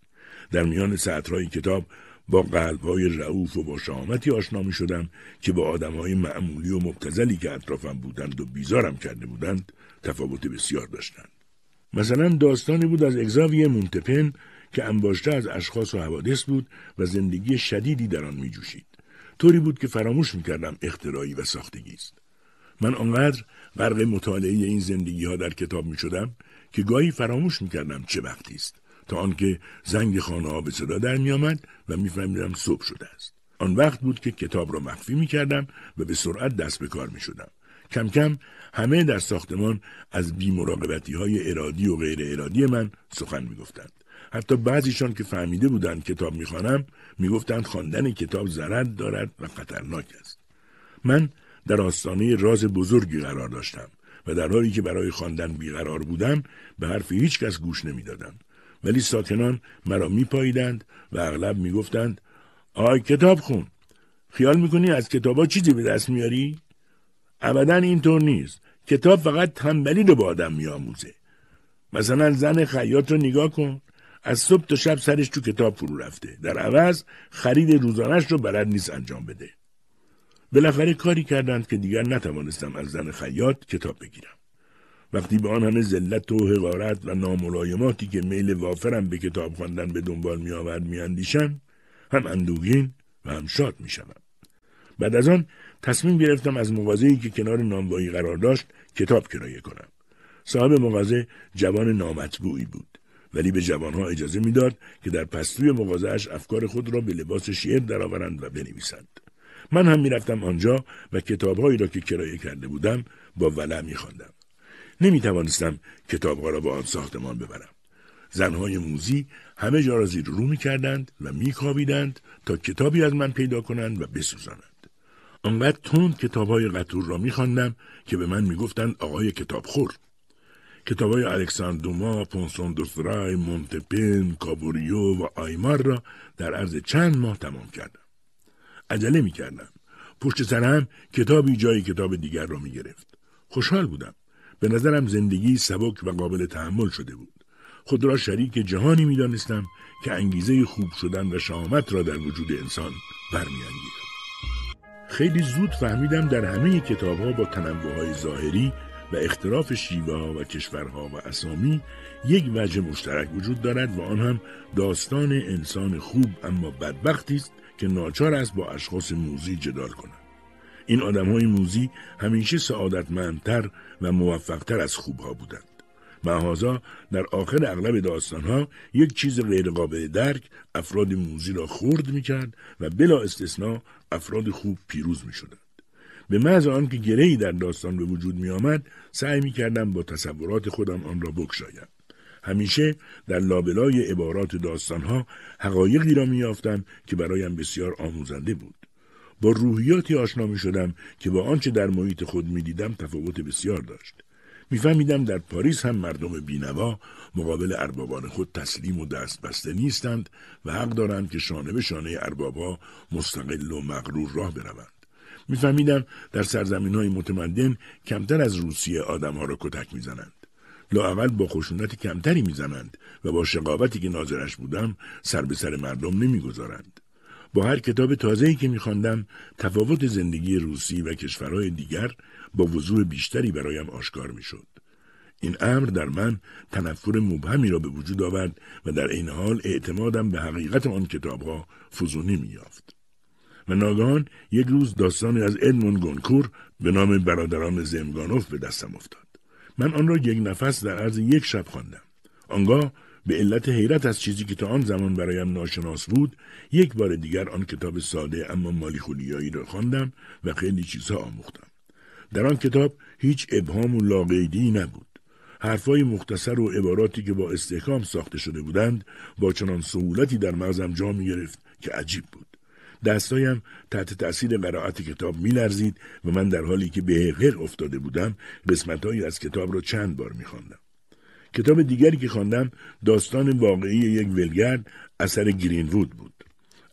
در میان سطرهای کتاب با قلبهای رعوف و با شامتی آشنا می شدم که با آدمهای معمولی و مبتزلی که اطرافم بودند و بیزارم کرده بودند تفاوت بسیار داشتند. مثلا داستانی بود از اگزاوی مونتپن که انباشته از اشخاص و حوادث بود و زندگی شدیدی در آن می جوشید. طوری بود که فراموش می کردم اختراعی و ساختگی است. من آنقدر غرق مطالعه این زندگی ها در کتاب می شدم که گاهی فراموش می کردم چه وقتی است تا آنکه زنگ خانه ها به صدا در می آمد و میفهمیدم صبح شده است. آن وقت بود که کتاب را مخفی می کردم و به سرعت دست به کار می شدم. کم کم همه در ساختمان از بیمراقبتی های ارادی و غیر ارادی من سخن می گفتند. حتی بعضیشان که فهمیده بودند کتاب می‌خوانم می‌گفتند خواندن کتاب ضرر دارد و خطرناک است. من در آستانه راز بزرگی قرار داشتم و در حالی که برای خواندن بیقرار بودم به حرف هیچ کس گوش نمی‌دادم. ولی ساکنان مرا میپاییدند و اغلب می‌گفتند آی کتاب خون خیال می‌کنی از کتابا چیزی به دست میاری؟ ابدا اینطور نیست. کتاب فقط تنبلی رو به آدم میآموزه. مثلا زن خیاط رو نگاه کن. از صبح تا شب سرش تو کتاب فرو رفته در عوض خرید روزانش رو بلد نیست انجام بده بالاخره کاری کردند که دیگر نتوانستم از زن خیاط کتاب بگیرم وقتی به آن همه ذلت و حقارت و ناملایماتی که میل وافرم به کتاب خواندن به دنبال می آورد می اندیشم هم اندوگین و هم شاد می شدم. بعد از آن تصمیم گرفتم از مغازه‌ای که کنار نانوایی قرار داشت کتاب کرایه کنم. صاحب مغازه جوان نامطبوعی بود ولی به جوانها اجازه می‌داد که در پستوی مغازهاش افکار خود را به لباس شعر درآورند و بنویسند. من هم می‌رفتم آنجا و کتابهایی را که کرایه کرده بودم با ولع میخواندم. نمی توانستم کتابها را با آن ساختمان ببرم. زنهای موزی همه جا را زیر رو می کردند و می تا کتابی از من پیدا کنند و بسوزانند. آنقدر تند کتابهای قطور را می که به من می گفتند آقای کتاب خور. کتاب های الکساندر دوما، پونسون دوسترای، مونتپن، کابوریو و آیمار را در عرض چند ماه تمام کردم. عجله می کردم. پشت سرم کتابی جای کتاب دیگر را می گرفت. خوشحال بودم. به نظرم زندگی سبک و قابل تحمل شده بود. خود را شریک جهانی می دانستم که انگیزه خوب شدن و شامت را در وجود انسان برمیانگیرد. خیلی زود فهمیدم در همه کتاب ها با تنوع های ظاهری و اختراف شیوه ها و کشورها و اسامی یک وجه مشترک وجود دارد و آن هم داستان انسان خوب اما بدبختی است که ناچار است با اشخاص موزی جدال کند. این آدم های موزی همیشه سعادتمندتر و موفقتر از خوبها بودند. محازا در آخر اغلب داستانها یک چیز غیرقابل درک افراد موزی را خورد می‌کرد و بلا استثنا افراد خوب پیروز می شدند. به محض آنکه گرهی در داستان به وجود می آمد سعی می کردم با تصورات خودم آن را بکشایم. همیشه در لابلای عبارات داستانها حقایقی را میافتم که برایم بسیار آموزنده بود. با روحیاتی آشنا می شدم که با آنچه در محیط خود می دیدم تفاوت بسیار داشت. میفهمیدم در پاریس هم مردم بینوا مقابل اربابان خود تسلیم و دست بسته نیستند و حق دارند که شانه به شانه اربابا مستقل و مغرور راه بروند. میفهمیدم در سرزمین های متمدن کمتر از روسیه آدم ها را کتک می‌زنند. لااقل با خشونت کمتری می‌زنند و با شقاوتی که ناظرش بودم سر به سر مردم نمی‌گذارند. با هر کتاب تازه‌ای که میخواندم تفاوت زندگی روسی و کشورهای دیگر با وضوح بیشتری برایم آشکار می‌شد. این امر در من تنفر مبهمی را به وجود آورد و در این حال اعتمادم به حقیقت آن کتابها فزونی مییافت. و ناگهان یک روز داستانی از ادمون گونکور به نام برادران زمگانوف به دستم افتاد. من آن را یک نفس در عرض یک شب خواندم. آنگاه به علت حیرت از چیزی که تا آن زمان برایم ناشناس بود یک بار دیگر آن کتاب ساده اما مالی خولیایی را خواندم و خیلی چیزها آموختم در آن کتاب هیچ ابهام و لاقیدی نبود حرفهای مختصر و عباراتی که با استحکام ساخته شده بودند با چنان سهولتی در مغزم جا می گرفت که عجیب بود دستایم تحت تأثیر قرائت کتاب میلرزید و من در حالی که به غیر افتاده بودم قسمتهایی از کتاب را چند بار میخواندم. کتاب دیگری که خواندم داستان واقعی یک ولگرد اثر گرینوود بود.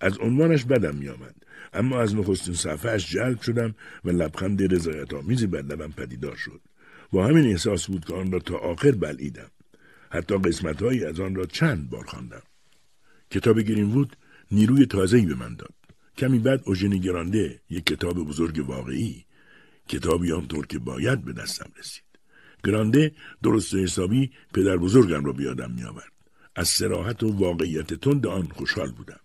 از عنوانش بدم میآمد. اما از نخستین صفحهاش جلب شدم و لبخند رضایت آمیزی بر لبم پدیدار شد. با همین احساس بود که آن را تا آخر بلعیدم. حتی قسمتهایی از آن را چند بار خواندم. کتاب گرینوود نیروی تازه‌ای به من داد. کمی بعد اوژنی گرانده یک کتاب بزرگ واقعی کتابی آنطور که باید به دستم رسید گرانده درست و حسابی پدر بزرگم را بیادم می آورد. از سراحت و واقعیت تند آن خوشحال بودم.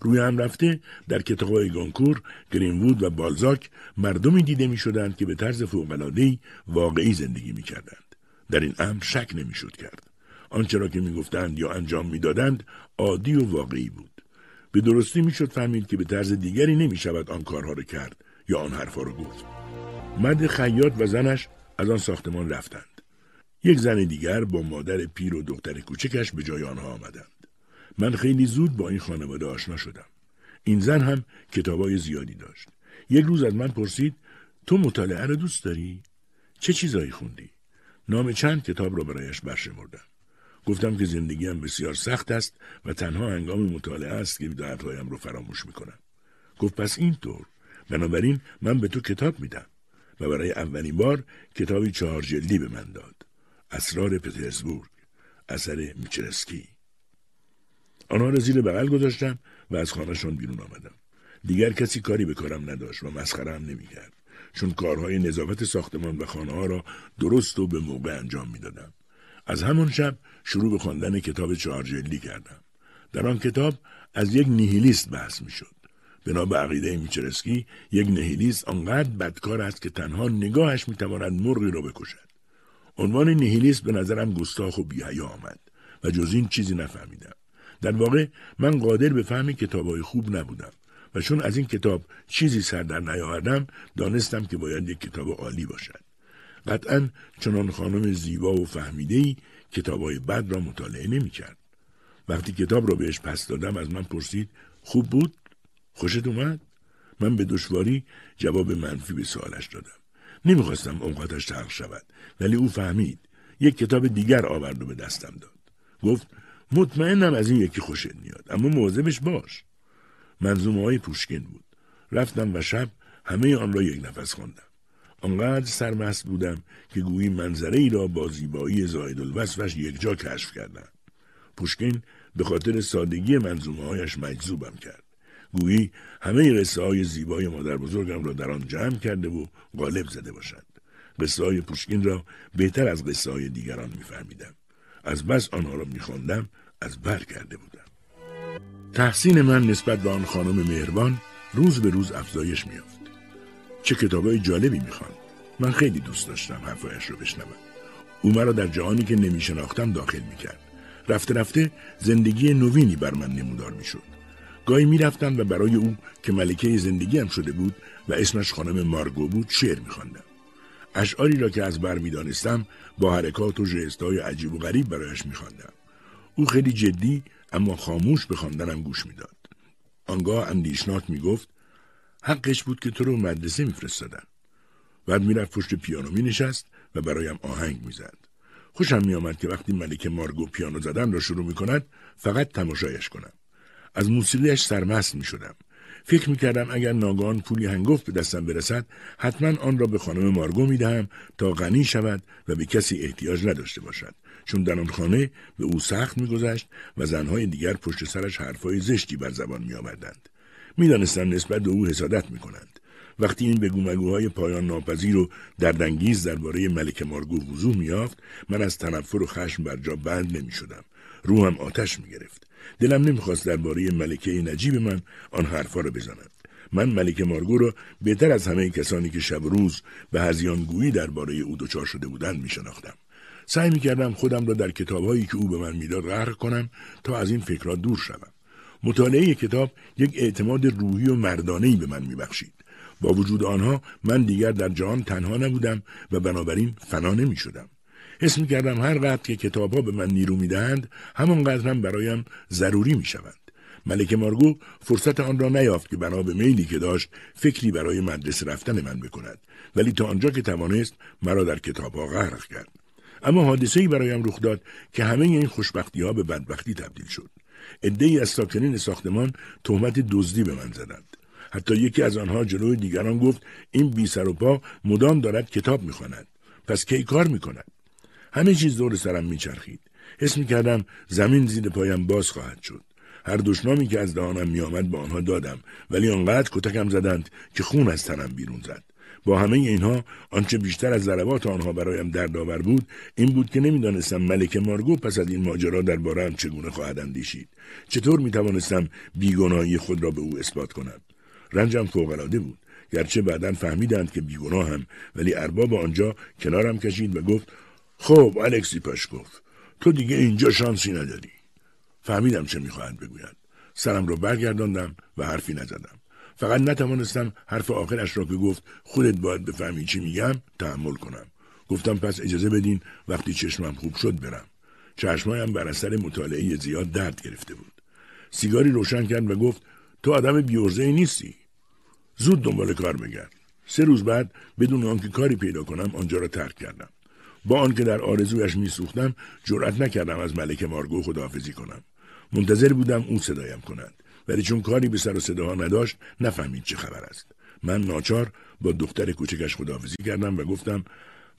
روی هم رفته در کتابهای گانکور، گرینوود و بالزاک مردمی دیده می شدند که به طرز فوقلادهی واقعی زندگی می کردند. در این امر شک نمی شد کرد. آنچه را که می گفتند یا انجام می دادند عادی و واقعی بود. به درستی می شد فهمید که به طرز دیگری نمی شود آن کارها را کرد یا آن حرفها را گفت. مرد خیاط و زنش از آن ساختمان رفتند. یک زن دیگر با مادر پیر و دختر کوچکش به جای آنها آمدند. من خیلی زود با این خانواده آشنا شدم. این زن هم کتابای زیادی داشت. یک روز از من پرسید تو مطالعه را دوست داری؟ چه چیزایی خوندی؟ نام چند کتاب را برایش برشمردم. گفتم که زندگیم بسیار سخت است و تنها هنگام مطالعه است که دردهایم رو فراموش می‌کنم. گفت پس اینطور بنابراین من به تو کتاب میدم. و برای اولین بار کتابی چهار جلدی به من داد. اسرار پترزبورگ اثر میچرسکی آنها را زیر بغل گذاشتم و از خانهشان بیرون آمدم. دیگر کسی کاری به کارم نداشت و مسخره هم نمی‌کرد چون کارهای نظافت ساختمان و خانه ها را درست و به موقع انجام می‌دادم. از همان شب شروع به خواندن کتاب چهار جلدی کردم. در آن کتاب از یک نیهیلیست بحث می‌شد. بنا به عقیده میچرسکی یک نهیلیست آنقدر بدکار است که تنها نگاهش می‌تواند مرغی را بکشد عنوان نهیلیست به نظرم گستاخ و بیهیا آمد و جز این چیزی نفهمیدم در واقع من قادر به فهم کتابهای خوب نبودم و چون از این کتاب چیزی سر در نیاوردم دانستم که باید یک کتاب عالی باشد قطعا چنان خانم زیبا و فهمیدهای کتابهای بد را مطالعه نمی‌کرد وقتی کتاب را بهش پس دادم از من پرسید خوب بود خوشت اومد؟ من به دشواری جواب منفی به سوالش دادم. نمی‌خواستم اوقاتش تلخ شود ولی او فهمید. یک کتاب دیگر آورد و به دستم داد. گفت مطمئنم از این یکی خوشت میاد اما مواظبش باش. منظومه های پوشکین بود. رفتم و شب همه آن را یک نفس خواندم. آنقدر سرمست بودم که گویی منظره ای را با زیبایی زاید الوصفش یکجا کشف کردم. پوشکین به خاطر سادگی منظومه هایش مجذوبم کرد. گویی همه قصه های زیبای مادر بزرگم را در آن جمع کرده و غالب زده باشد. قصه های پوشکین را بهتر از قصه های دیگران میفهمیدم. از بس آنها را میخواندم از بر کرده بودم. تحسین من نسبت به آن خانم مهربان روز به روز افزایش میافت. چه کتابای جالبی می‌خواند. من خیلی دوست داشتم حرفایش رو بشنوم. او مرا در جهانی که نمیشناختم داخل می‌کرد. رفته رفته زندگی نوینی بر من نمودار می‌شد. گاهی می‌رفتم و برای او که ملکه زندگیم شده بود و اسمش خانم مارگو بود شعر میخواندم اشعاری را که از بر می‌دانستم با حرکات و ژستهای عجیب و غریب برایش میخواندم او خیلی جدی اما خاموش به خواندنم گوش می‌داد آنگاه اندیشناک می‌گفت حقش بود که تو رو مدرسه میفرستادن. بعد می‌رفت پشت پیانو مینشست و برایم آهنگ می‌زد. خوشم میآمد که وقتی ملکه مارگو پیانو زدن را شروع می‌کند فقط تماشایش کنم. از موسیقیش سرمست می شدم. فکر می‌کردم اگر ناگان پولی هنگفت به دستم برسد حتما آن را به خانم مارگو می‌دهم تا غنی شود و به کسی احتیاج نداشته باشد. چون در آن خانه به او سخت میگذشت و زنهای دیگر پشت سرش حرفهای زشتی بر زبان میآوردند. می‌دانستم نسبت به او حسادت می‌کنند. وقتی این بگو مگوهای پایان ناپذیر و دردانگیز درباره ملک مارگو وضوح میافت من از تنفر و خشم بر جا بند نمی‌شدم. روحم آتش می‌گرفت. دلم نمی‌خواست درباره ملکه نجیب من آن حرفها را بزنم من ملک مارگو را بهتر از همه کسانی که شب و روز به هزیانگویی درباره او دچار شده بودند میشناختم. سعی می‌کردم خودم را در کتابهایی که او به من می‌داد غرق کنم تا از این فکرها دور شوم. مطالعه کتاب یک اعتماد روحی و مردانهای به من میبخشید با وجود آنها من دیگر در جهان تنها نبودم و بنابراین فنا نمی شدم. حس می کردم هر قدر که کتاب ها به من نیرو می دهند همان قدر هم برایم ضروری می شوند. ملک مارگو فرصت آن را نیافت که بنا به میلی که داشت فکری برای مدرسه رفتن من بکند ولی تا آنجا که توانست مرا در کتاب ها غرق کرد اما حادثه ای برایم رخ داد که همه این خوشبختی ها به بدبختی تبدیل شد ای از ساکنین ساختمان تهمت دزدی به من زدند. حتی یکی از آنها جلوی دیگران گفت این بی سر و پا مدام دارد کتاب می‌خواند. پس کی کار می‌کند؟ همه چیز دور سرم میچرخید. حس می‌کردم زمین زیر پایم باز خواهد شد. هر دشنامی که از دهانم میآمد به آنها دادم ولی آنقدر کتکم زدند که خون از تنم بیرون زد. با همه اینها آنچه بیشتر از ضربات آنها برایم دردآور بود این بود که نمی‌دانستم ملک مارگو پس از این ماجرا دربارهام چگونه خواهد اندیشید. چطور می‌توانستم بیگناهی خود را به او اثبات کنم رنجم فوقالعاده بود. گرچه بعدا فهمیدند که بیگناه هم ولی ارباب آنجا کنارم کشید و گفت خب الکسی گفت تو دیگه اینجا شانسی نداری. فهمیدم چه می‌خواهند بگویند سرم را برگرداندم و حرفی نزدم. فقط نتوانستم حرف آخرش را که گفت خودت باید بفهمی چی میگم تحمل کنم. گفتم پس اجازه بدین وقتی چشمم خوب شد برم. چشمایم بر اثر مطالعه زیاد درد گرفته بود. سیگاری روشن کرد و گفت تو آدم بیورزه نیستی. زود دنبال کار بگرد. سه روز بعد بدون آنکه کاری پیدا کنم آنجا را ترک کردم. با آنکه در آرزویش میسوختم جرأت نکردم از ملک مارگو خداحافظی کنم. منتظر بودم او صدایم کند. ولی چون کاری به سر و صداها نداشت نفهمید چه خبر است. من ناچار با دختر کوچکش خداحافظی کردم و گفتم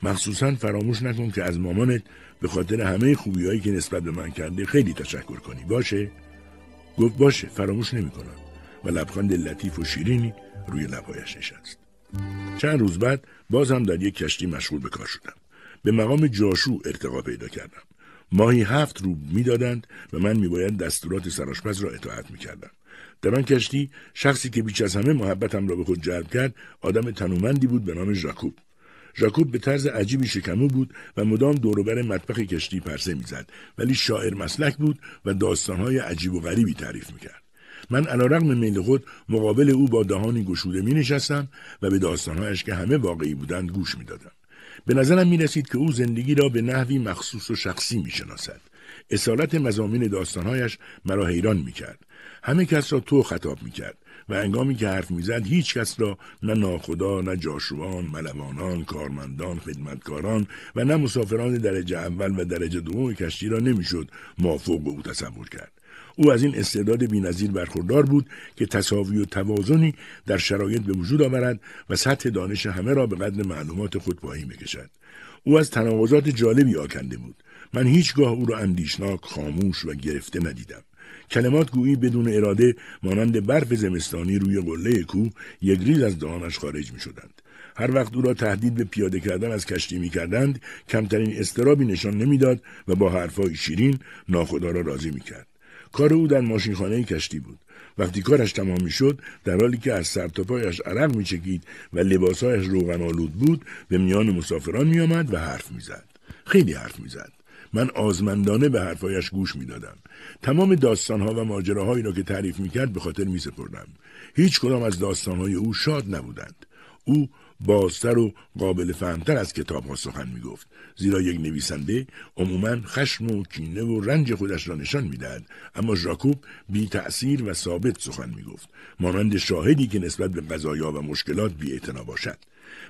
مخصوصا فراموش نکن که از مامانت به خاطر همه خوبیهایی که نسبت به من کرده خیلی تشکر کنی. باشه؟ گفت باشه فراموش نمی‌کنم. و لبخند لطیف و شیرینی روی لبهایش نشست. چند روز بعد باز هم در یک کشتی مشغول به کار شدم. به مقام جاشو ارتقا پیدا کردم. ماهی هفت روب می‌دادند و من میباید دستورات سراشپز را اطاعت می‌کردم. در آن کشتی شخصی که بیش از همه محبتم را به خود جلب کرد آدم تنومندی بود به نام ژاکوب. ژاکوب به طرز عجیبی شکمو بود و مدام دوروبر مطبخ کشتی پرسه می‌زد. ولی شاعر مسلک بود و داستانهای عجیب و غریبی تعریف می‌کرد. من علیرغم میل خود مقابل او با دهانی گشوده می نشستم و به داستانهایش که همه واقعی بودند گوش می دادم. به نظرم می رسید که او زندگی را به نحوی مخصوص و شخصی می شناسد. اصالت مزامین داستانهایش مرا حیران می کرد. همه کس را تو خطاب می کرد و انگامی که حرف می‌زد هیچ کس را نه ناخدا نه جاشوان ملوانان کارمندان خدمتکاران و نه مسافران درجه اول و درجه دوم کشتی را نمی‌شد مافوق او تصور کرد او از این استعداد بینظیر برخوردار بود که تصاوی و توازنی در شرایط به وجود آورد و سطح دانش همه را به قدر معلومات خود پایین بکشد او از تناقضات جالبی آکنده بود من هیچگاه او را اندیشناک خاموش و گرفته ندیدم کلمات گویی بدون اراده مانند برف زمستانی روی قله کوه یک ریز از دهانش خارج می شدند. هر وقت او را تهدید به پیاده کردن از کشتی می کردند کمترین استرابی نشان نمی‌داد و با حرفهای شیرین ناخدا را راضی می کرد. کار او در ماشینخانه کشتی بود. وقتی کارش تمام شد در حالی که از سر تا پایش عرق میچکید و لباسهایش روغن آلود بود به میان مسافران میآمد و حرف می‌زد. خیلی حرف می‌زد. من آزمندانه به حرفایش گوش می‌دادم. تمام داستانها و ماجراهایی را که تعریف می‌کرد به خاطر میسپردم. هیچ کدام از داستانهای او شاد نبودند. او بازتر و قابل فهمتر از کتاب ها سخن می گفت زیرا یک نویسنده عموما خشم و کینه و رنج خودش را نشان می‌دهد. اما ژاکوب بی تأثیر و ثابت سخن می گفت مانند شاهدی که نسبت به قضایا و مشکلات بی باشد.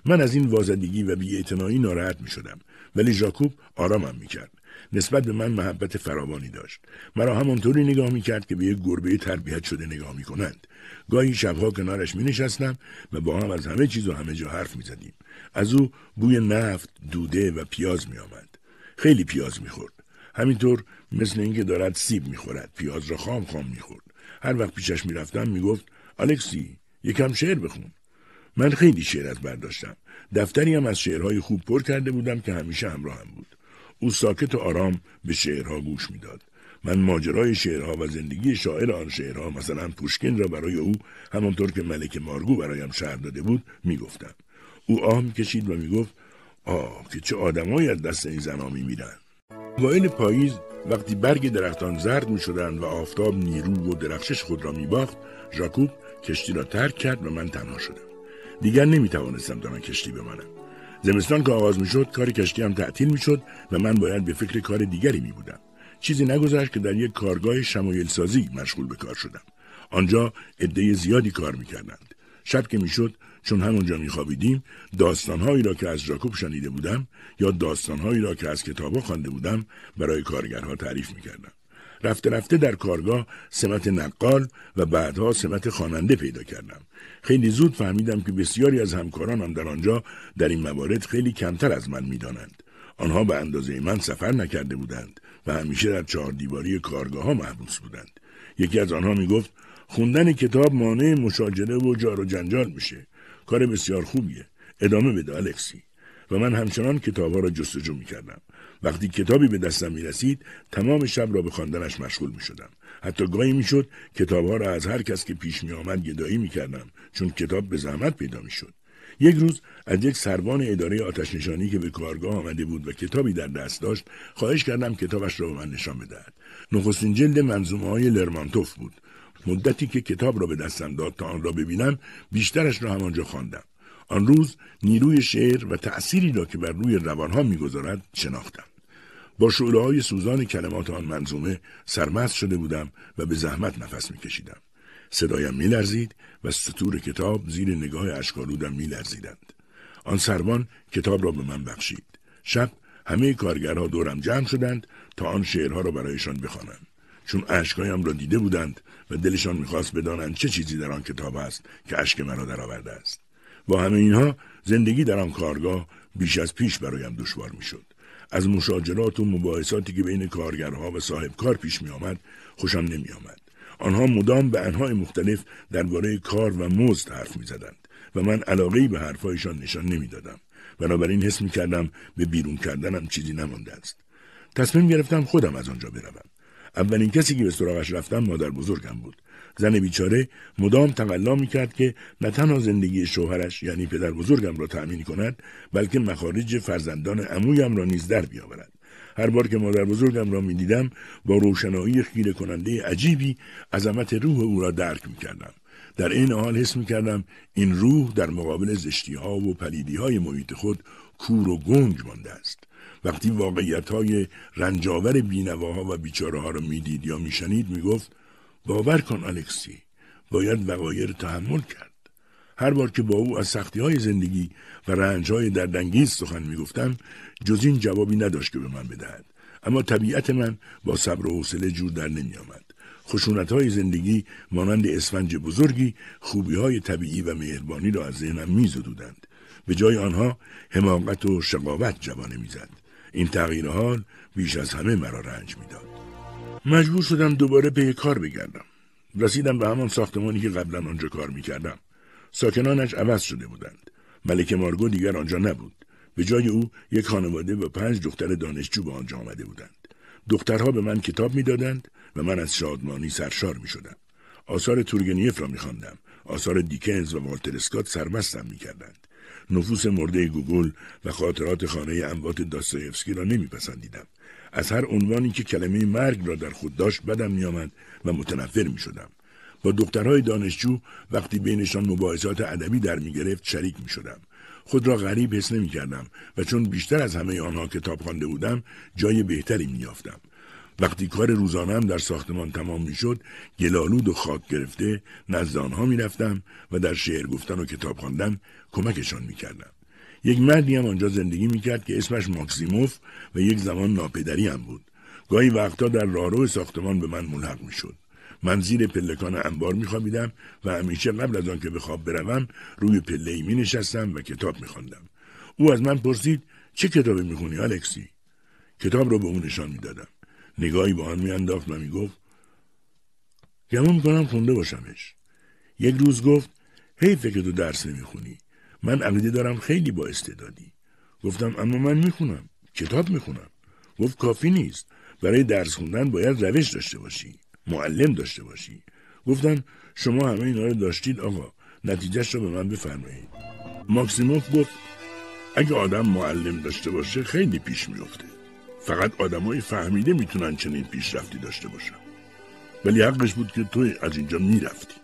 من از این وازدگی و بیاعتنایی ناراحت می شدم ولی ژاکوب آرامم می کرد. نسبت به من محبت فراوانی داشت مرا همانطوری نگاه می کرد که به یک گربه تربیت شده نگاه می کنند گاهی شبها کنارش می نشستم و با هم از همه چیز و همه جا حرف می زدیم. از او بوی نفت، دوده و پیاز می آمد. خیلی پیاز می خورد. همینطور مثل اینکه دارد سیب می خورد. پیاز را خام خام می خورد. هر وقت پیشش می رفتم می گفت الکسی یکم شعر بخون. من خیلی شعر از برداشتم. دفتری هم از شعرهای خوب پر کرده بودم که همیشه همراهم بود. او ساکت و آرام به شعرها گوش می‌داد. من ماجرای شعرها و زندگی شاعر آن شعرها مثلا پوشکین را برای او همانطور که ملک مارگو برایم شعر داده بود می‌گفتم. او آه می‌کشید و می‌گفت آه که چه آدمایی از دست این زنا میمیرند وایل پاییز وقتی برگ درختان زرد می شدند و آفتاب نیرو و درخشش خود را می باخت ژاکوب کشتی را ترک کرد و من تنها شدم. دیگر نمی توانستم تا کشتی بمانم. زمستان که آغاز می شد کار کشتی هم تعطیل می شد و من باید به فکر کار دیگری می بودم چیزی نگذشت که در یک کارگاه شمایل سازی مشغول به کار شدم. آنجا عده زیادی کار می کردند شب که می‌شد چون همونجا میخوابیدیم داستانهایی را که از جاکوب شنیده بودم یا داستانهایی را که از کتابها خوانده بودم برای کارگرها تعریف می‌کردم. رفته رفته در کارگاه سمت نقال و بعدها سمت خواننده پیدا کردم. خیلی زود فهمیدم که بسیاری از همکارانم در آنجا در این موارد خیلی کمتر از من می‌دانند. آنها به اندازه من سفر نکرده بودند و همیشه در چهار دیواری کارگاه ها محبوس بودند. یکی از آنها می‌گفت خوندن کتاب مانع مشاجره و جار و جنجال میشه. کار بسیار خوبیه. ادامه بده الکسی. و من همچنان کتابها را جستجو می کردم. وقتی کتابی به دستم می رسید تمام شب را به خواندنش مشغول می شدم. حتی گاهی می شد کتابها را از هر کس که پیش می آمد گدایی می کردم چون کتاب به زحمت پیدا می شد. یک روز از یک سروان اداره آتش نشانی که به کارگاه آمده بود و کتابی در دست داشت خواهش کردم کتابش را به من نشان بدهد. نخستین جلد منظومه های لرمانتوف بود. مدتی که کتاب را به دستم داد تا آن را ببینم بیشترش را همانجا خواندم. آن روز نیروی شعر و تأثیری را که بر روی روانها می‌گذارد شناختم. با شعله سوزان کلمات آن منظومه سرمست شده بودم و به زحمت نفس میکشیدم. صدایم میلرزید و سطور کتاب زیر نگاه اشکالودم میلرزیدند. آن سروان کتاب را به من بخشید. شب همه کارگرها دورم جمع شدند تا آن شعرها را برایشان بخوانم. چون اشکهایم را دیده بودند و دلشان می‌خواست بدانند چه چیزی در آن کتاب است که اشک مرا درآورده است. با همه اینها زندگی در آن کارگاه بیش از پیش برایم دشوار می‌شد. از مشاجرات و مباحثاتی که بین کارگرها و صاحب کار پیش می آمد خوشم نمی آمد. آنها مدام به انهای مختلف درباره کار و مزد حرف می زدند و من علاقه به حرفهایشان نشان نمی دادم. بنابراین حس می کردم به بیرون کردنم چیزی نمانده است. تصمیم گرفتم خودم از آنجا بروم. اولین کسی که به سراغش رفتم مادر بزرگم بود. زن بیچاره مدام تقلا می‌کرد که نه تنها زندگی شوهرش یعنی پدر بزرگم را تأمین کند بلکه مخارج فرزندان عمویم را نیز در بیاورد. هر بار که مادر بزرگم را می‌دیدم با روشنایی خیره کننده عجیبی عظمت روح او را درک می‌کردم. در این حال حس می‌کردم این روح در مقابل زشتی ها و پلیدی های محیط خود کور و گنگ مانده است. وقتی واقعیت های رنجاور بینواها و بیچاره ها را می‌دید یا میشنید می‌گفت باور کن الکسی باید وقایر تحمل کرد هر بار که با او از سختی های زندگی و رنج های دردانگیز سخن می‌گفتم جز این جوابی نداشت که به من بدهد اما طبیعت من با صبر و حوصله جور در نمی آمد. خشونت های زندگی مانند اسفنج بزرگی خوبی های طبیعی و مهربانی را از ذهنم می زدودند. به جای آنها حماقت و شقاوت جوانه می‌زد. این تغییر حال بیش از همه مرا رنج می‌داد. مجبور شدم دوباره پی کار بگردم. رسیدم به همان ساختمانی که قبلا آنجا کار می‌کردم. ساکنانش عوض شده بودند. ملک مارگو دیگر آنجا نبود. به جای او یک خانواده و پنج دختر دانشجو به آنجا آمده بودند. دخترها به من کتاب می‌دادند و من از شادمانی سرشار می شدم. آثار تورگنیف را می خواندم. آثار دیکنز و والتر اسکات سرمستم می کردند. نفوس مرده گوگول و خاطرات خانه اموات داستایفسکی را نمیپسندیدم از هر عنوانی که کلمه مرگ را در خود داشت بدم میآمد و متنفر می شدم. با دخترهای دانشجو وقتی بینشان مباحثات ادبی در می گرفت شریک می شدم. خود را غریب حس نمی کردم و چون بیشتر از همه آنها کتاب خوانده بودم جای بهتری می یافتم. وقتی کار روزانم در ساختمان تمام می‌شد گلالود و خاک گرفته نزد آنها می‌رفتم و در شعر گفتن و کتاب خواندن کمکشان می‌کردم یک مردی هم آنجا زندگی می‌کرد که اسمش ماکسیموف و یک زمان ناپدری هم بود. گاهی وقتا در راهرو ساختمان به من ملحق می‌شد. من زیر پلکان انبار میخوابیدم و همیشه قبل از آنکه به خواب بروم روی پله ای می و کتاب میخواندم. او از من پرسید چه کتابی می‌خونی الکسی کتاب را به او نشان می‌دادم. نگاهی به آن میانداخت و می‌گفت گمون می‌کنم خونده باشمش. یک روز گفت حیفه که تو درس نمی‌خونی. من عقیده دارم خیلی با استعدادی. گفتم اما من می‌خونم کتاب می‌خونم. گفت کافی نیست. برای درس خوندن باید روش داشته باشی معلم داشته باشی. گفتم شما همه اینا رو داشتید آقا. نتیجهش رو به من بفرمایید. ماکسیموف گفت اگه آدم معلم داشته باشه خیلی پیش میفته فقط آدمای فهمیده می‌تونن چنین پیشرفتی داشته باشن. ولی حقش بود که تو از اینجا می‌رفتی.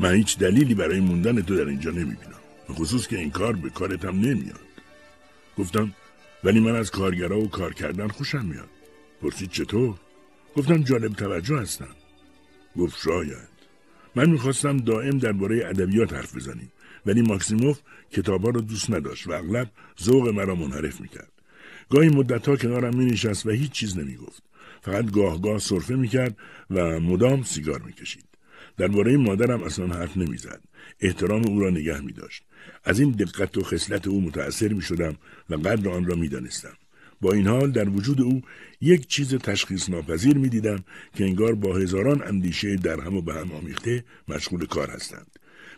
من هیچ دلیلی برای موندن تو در اینجا نمی‌بینم. به خصوص که این کار به کارتم نمیاد. گفتم ولی من از کارگرا و کار کردن خوشم میاد. پرسید چطور؟ گفتم جالب توجه هستم. گفت شاید. من می‌خواستم دائم درباره ادبیات حرف بزنیم ولی ماکسیموف کتابا رو دوست نداشت و اغلب ذوق مرا منحرف می‌کرد. گاهی مدتها کنارم مینشست و هیچ چیز نمی‌گفت. فقط گاه گاه صرفه می‌کرد و مدام سیگار می‌کشید. درباره مادرم اصلا حرف نمی‌زد. احترام او را نگه می داشت. از این دقت و خصلت او متأثر می شدم و قدر آن را می دانستم. با این حال در وجود او یک چیز تشخیص ناپذیر می دیدم که انگار با هزاران اندیشه در هم و به هم آمیخته مشغول کار هستند.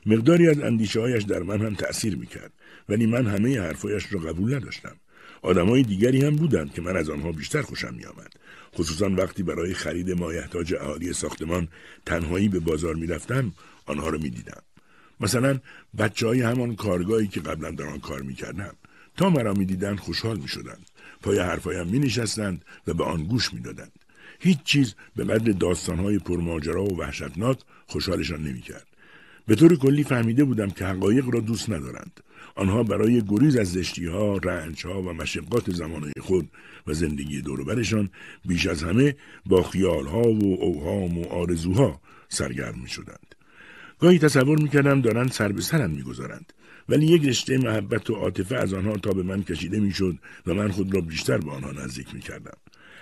مقداری از اندیشه هایش در من هم تأثیر می کرد ولی من همه حرفایش را قبول نداشتم. آدمای دیگری هم بودند که من از آنها بیشتر خوشم می آمد. خصوصا وقتی برای خرید مایحتاج اهالی ساختمان تنهایی به بازار می رفتم آنها را می دیدم. مثلا بچه های همان کارگاهی که قبلا در آن کار می کردم. تا مرا می دیدن خوشحال می شدند. پای حرفایم می نشستند و به آن گوش می دادند. هیچ چیز به قدر داستانهای پرماجرا و وحشتناک خوشحالشان نمی کرد. به طور کلی فهمیده بودم که حقایق را دوست ندارند. آنها برای گریز از زشتی ها، رنج ها و مشقات زمانه خود و زندگی دوروبرشان بیش از همه با خیال ها و اوهام و آرزوها سرگرم می شدند. گاهی تصور می‌کردم دارند سر به سرم می‌گذارند. ولی یک رشته محبت و عاطفه از آنها تا به من کشیده می‌شد و من خود را بیشتر به آنها نزدیک می‌کردم.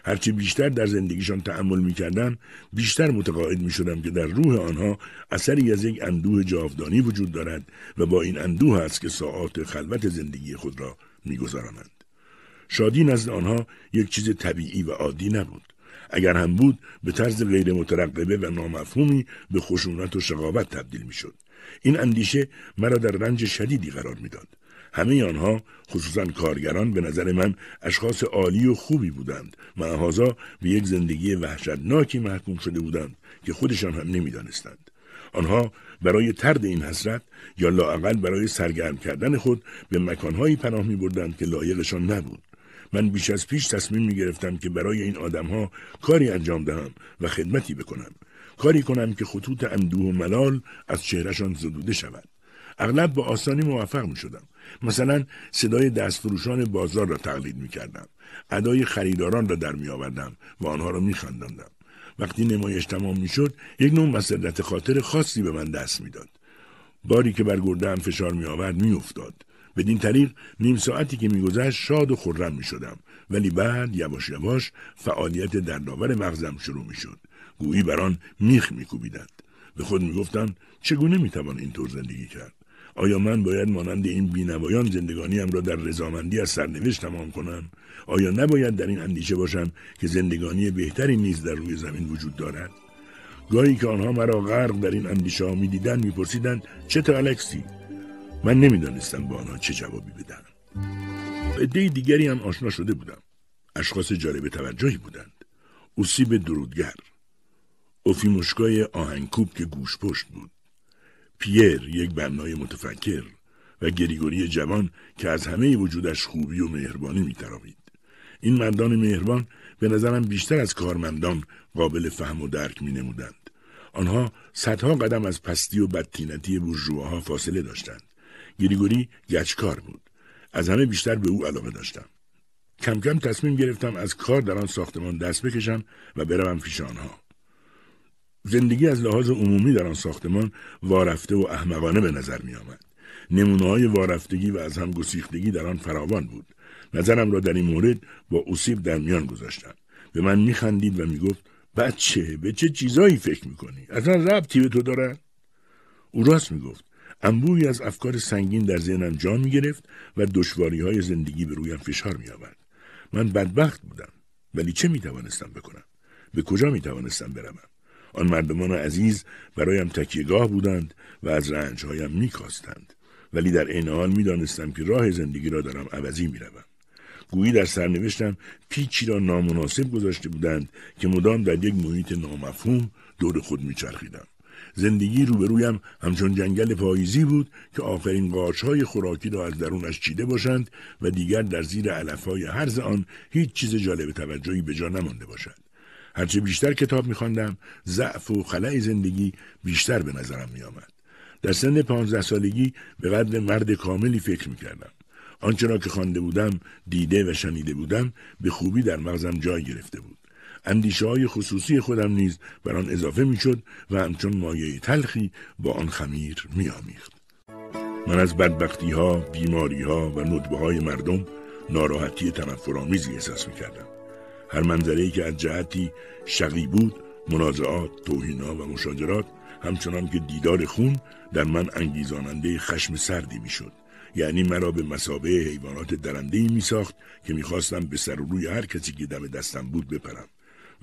هرچی بیشتر در زندگیشان تحمل می‌کردم بیشتر متقاعد می‌شدم که در روح آنها اثری از یک اندوه جاودانی وجود دارد و با این اندوه است که ساعات خلوت زندگی خود را میگذرانند. شادی نزد آنها یک چیز طبیعی و عادی نبود. اگر هم بود به طرز غیر مترقبه و نامفهومی به خشونت و شقاوت تبدیل می شد. این اندیشه مرا در رنج شدیدی قرار می‌داد. همه آنها خصوصا کارگران به نظر من اشخاص عالی و خوبی بودند معهازا به یک زندگی وحشتناکی محکوم شده بودند که خودشان هم نمی‌دانستند آنها برای ترد این حسرت یا لااقل برای سرگرم کردن خود به مکانهایی پناه می بردند که لایقشان نبود من بیش از پیش تصمیم می گرفتم که برای این آدمها کاری انجام دهم و خدمتی بکنم. کاری کنم که خطوط اندوه و ملال از چهرهشان زدوده شود. اغلب با آسانی موفق می شدم. مثلا صدای دستفروشان بازار را تقلید می کردم. ادای خریداران را در می و آنها را می خندندم. وقتی نمایش تمام می شد یک نوع مسرت خاطر خاصی به من دست می‌داد. باری که بر گرده فشار می آورد می افتاد. بدین طریق نیم ساعتی که میگذشت شاد و خرم می شدم ولی بعد یواش یواش فعالیت در داور مغزم شروع می شد. گویی بر آن میخ میکوبیدند. به خود می‌گفتم چگونه می‌توان اینطور زندگی کرد؟ آیا من باید مانند این بینوایان زندگانیم را در رضامندی از سرنوشت تمام کنم؟ آیا نباید در این اندیشه باشم که زندگانی بهتری نیز در روی زمین وجود دارد؟ گاهی که آنها مرا غرق در این اندیشه ها می‌دیدند میپرسیدند چه تا الکسی؟ من نمی‌دانستم با آنها چه جوابی بدم. عده دیگری هم آشنا شده بودم. اشخاص جالب توجهی بودند. اوسیب درودگر. اوفیموشکای آهنگکوب که گوش پشت بود. پیر یک بنای متفکر و گریگوری جوان که از همه وجودش خوبی و مهربانی میتراوید این مردان مهربان به نظرم بیشتر از کارمندان قابل فهم و درک می نمودند. آنها صدها قدم از پستی و بدتینتی بورژواها فاصله داشتند. گریگوری گچکار بود. از همه بیشتر به او علاقه داشتم. کم کم تصمیم گرفتم از کار در آن ساختمان دست بکشم و بروم پیش آنها زندگی از لحاظ عمومی در آن ساختمان وارفته و احمقانه به نظر می آمد. نمونه های وارفتگی و از هم گسیختگی در آن فراوان بود. نظرم را در این مورد با اصیب در میان گذاشتم. به من میخندید و می‌گفت بچه به چه چیزایی فکر می‌کنی؟ اصلا ربطی به تو دارد؟ او راست می‌گفت. انبوهی از افکار سنگین در ذهنم جا می گرفت و دشواری های زندگی به رویم فشار می آورد. من بدبخت بودم ولی چه می توانستم بکنم؟ به کجا می توانستم بروم؟ آن مردمان عزیز برایم تکیهگاه بودند و از رنجهایم میکاستند ولی در عین حال می‌دانستم که راه زندگی را دارم عوضی می‌روم گویی در سرنوشتم پیچی را نامناسب گذاشته بودند که مدام در یک محیط نامفهوم دور خود میچرخیدم زندگی روبرویم همچون جنگل پاییزی بود که آخرین قارچهای خوراکی را از درونش چیده باشند و دیگر در زیر علفهای هرز آن هیچ چیز جالب توجهی به جا نمانده باشد. هرچه بیشتر کتاب میخواندم ضعف و خلع زندگی بیشتر به نظرم میآمد. در سن پانزده سالگی به قدر مرد کاملی فکر می‌کردم. آنچه را که خوانده بودم دیده و شنیده بودم به خوبی در مغزم جای گرفته بود. اندیشه های خصوصی خودم نیز بر آن اضافه می‌شد و همچون مایه تلخی با آن خمیر میآمیخت. من از بدبختی ها، بیماری ها و ندبه های مردم ناراحتی تنفرآمیزی احساس می‌کردم. هر منظره که از جهتی شقی بود منازعات توهینا و مشاجرات همچنان که دیدار خون در من انگیزاننده خشم سردی می‌شد. یعنی مرا به مسابه حیوانات درنده می ساخت که می‌خواستم به سر و روی هر کسی که دم دستم بود بپرم.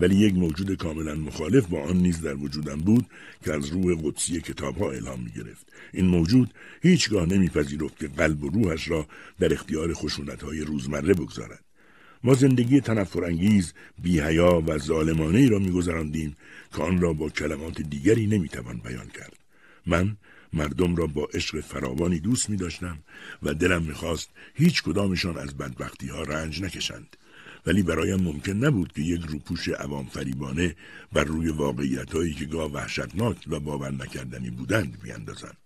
ولی یک موجود کاملا مخالف با آن نیز در وجودم بود که از روح قدسی کتاب ها الهام می گرفت. این موجود هیچگاه نمیپذیرفت که قلب و روحش را در اختیار خشونت های روزمره بگذارد. ما زندگی تنفرانگیز بیهیا و ظالمانه ای را میگذراندیم که آن را با کلمات دیگری نمی‌توان بیان کرد من مردم را با عشق فراوانی دوست می داشتم و دلم می‌خواست هیچ کدامشان از بدبختی ها رنج نکشند ولی برایم ممکن نبود که یک روپوش عوام فریبانه بر روی واقعیت هایی که گاه وحشتناک و باور نکردنی بودند بیاندازم.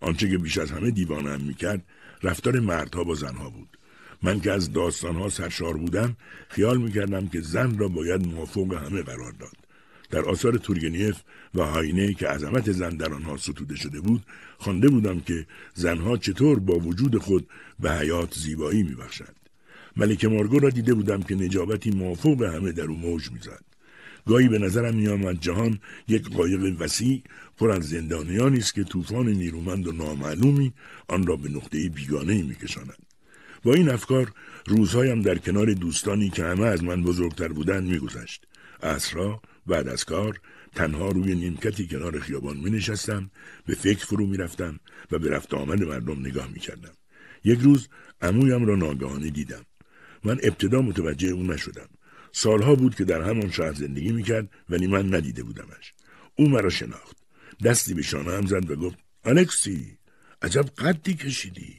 آنچه که بیش از همه دیوانم می‌کرد رفتار مردها با زنها بود. من که از داستانها سرشار بودم خیال می‌کردم که زن را باید موافق همه قرار داد. در آثار تورگنیف و هاینه که عظمت زن در آنها ستوده شده بود خوانده بودم که زنها چطور با وجود خود به حیات زیبایی میبخشند. ملک مارگو را دیده بودم که نجابتی موافق همه در او موج می‌زد گاهی به نظرم میآمد جهان یک قایق وسیع پر از زندانیانی است که طوفان نیرومند و نامعلومی آن را به نقطه بیگانه میکشاند با این افکار روزهایم در کنار دوستانی که همه از من بزرگتر بودند میگذشت اصرا بعد از کار تنها روی نیمکتی کنار خیابان می نشستم به فکر فرو می رفتم و به رفت آمد مردم نگاه می کردم. یک روز عمویم را ناگهانه دیدم. من ابتدا متوجه او نشدم. سالها بود که در همان شهر زندگی می کرد ولی من ندیده بودمش. او مرا شناخت. دستی به شانه هم زد و گفت الکسی عجب قدی کشیدی.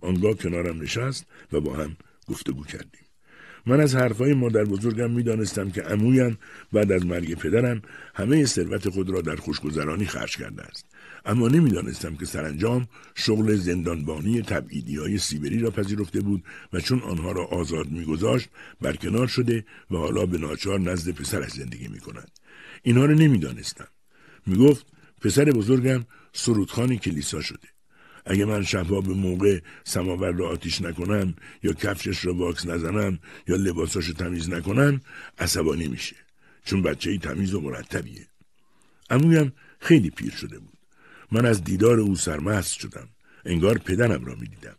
آنگاه کنارم نشست و با هم گفتگو کردیم. من از حرفهای مادر بزرگم می‌دانستم که امویم بعد از مرگ پدرم همه ثروت خود را در خوشگذرانی خرج کرده است. اما نمی‌دانستم که سرانجام شغل زندانبانی تبعیدی های سیبری را پذیرفته بود و چون آنها را آزاد میگذاشت برکنار شده و حالا به ناچار نزد پسرش زندگی می کند. اینها را نمی‌دانستم. می‌گفت پسر بزرگم سرودخانی کلیسا شده. اگه من شبها به موقع سماور را آتیش نکنم یا کفشش را واکس نزنم یا لباساشو تمیز نکنم عصبانی میشه چون بچه ای تمیز و مرتبیه امویم خیلی پیر شده بود من از دیدار او سرمست شدم. انگار پدرم را می‌دیدم.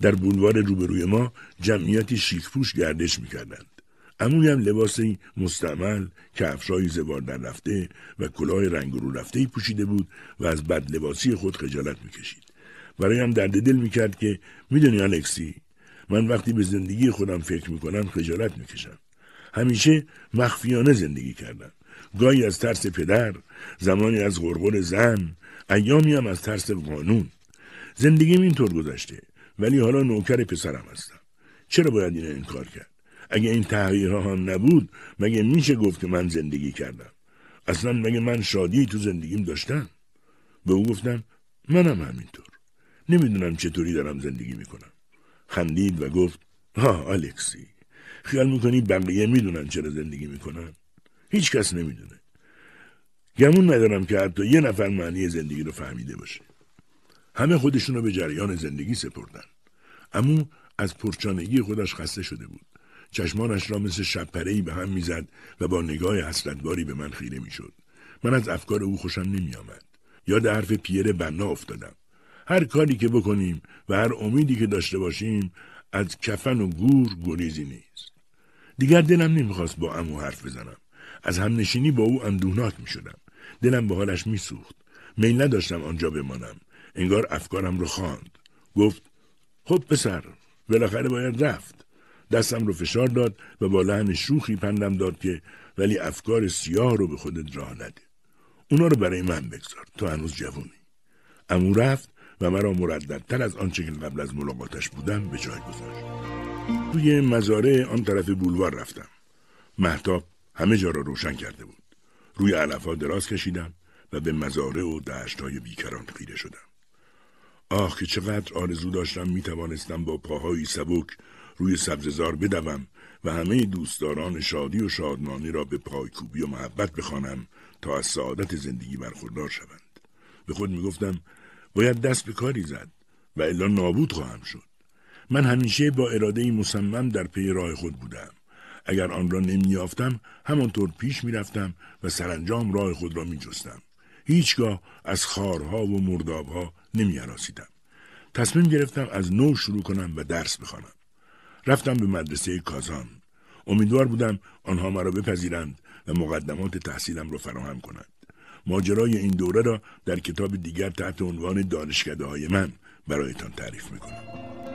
در بولوار روبروی ما جمعیتی شیکپوش گردش می‌کردند. امویم لباسی مستعمل کفشای زوار در رفته و کلاه رنگ رو رفته پوشیده بود و از بد لباسی خود خجالت می‌کشید. برایم درد دل می‌کرد که می‌دونی الکسی من وقتی به زندگی خودم فکر می‌کنم خجالت می‌کشم. همیشه مخفیانه زندگی کردم. گاهی از ترس پدر زمانی از غرغر زن ایامی هم از ترس قانون. زندگیم اینطور گذشته ولی حالا نوکر پسرم هستم. چرا باید این انکار کرد؟ اگه این تغییرها هم نبود مگه میشه گفت که من زندگی کردم؟ اصلا مگه من شادی تو زندگیم داشتم؟ به او گفتم منم همینطور. نمی‌دونم چطوری دارم زندگی می‌کنم. خندید و گفت ها الکسی خیال می‌کنی بقیه می‌دونن چرا زندگی می‌کنن؟ هیچ کس نمی‌دونه. گمون ندارم که حتی یه نفر معنی زندگی رو فهمیده باشه. همه خودشون رو به جریان زندگی سپردن. اما از پرچانگی خودش خسته شده بود. چشمانش را مثل شبپرهی به هم می‌زد و با نگاه حسرتباری به من خیره می‌شد. من از افکار او خوشم نمیآمد. یاد حرف پیر بنا افتادم. هر کاری که بکنیم و هر امیدی که داشته باشیم از کفن و گور گریزی نیست. دیگر دلم نمی‌خواست با امو حرف بزنم. از همنشینی با او اندوهناک می‌شدم. دلم به حالش میسوخت. میل نداشتم آنجا بمانم. انگار افکارم رو خواند. گفت خب پسر بالاخره باید رفت. دستم رو فشار داد و با لحن شوخی پندم داد که ولی افکار سیاه رو به خودت راه نده. اونا رو برای من بگذار تو هنوز جوونی. امو رفت و مرا مرددتر از آنچه که قبل از ملاقاتش بودم به جای گذاشت. توی مزاره آن طرف بولوار رفتم. محتاب همه جا را روشن کرده بود. روی علفها دراز کشیدم و به مزاره و دشتهای بیکران خیره شدم. آه که چقدر آرزو داشتم می توانستم با پاهایی سبک روی سبززار بدوم و همه دوستداران شادی و شادمانی را به پایکوبی و محبت بخوانم تا از سعادت زندگی برخوردار شوند. به خود می‌گفتم باید دست به کاری زد و الا نابود خواهم شد. من همیشه با اراده مصمم در پی راه خود بودم. اگر آن را نمیافتم همانطور پیش می‌رفتم و سرانجام راه خود را میجستم. هیچگاه از خارها و مردابها نمیاراسیدم تصمیم گرفتم از نو شروع کنم و درس بخوانم. رفتم به مدرسه کازان. امیدوار بودم آنها مرا بپذیرند و مقدمات تحصیلم را فراهم کنند. ماجرای این دوره را در کتاب دیگر تحت عنوان دانشکده های من برایتان تعریف می‌کنم.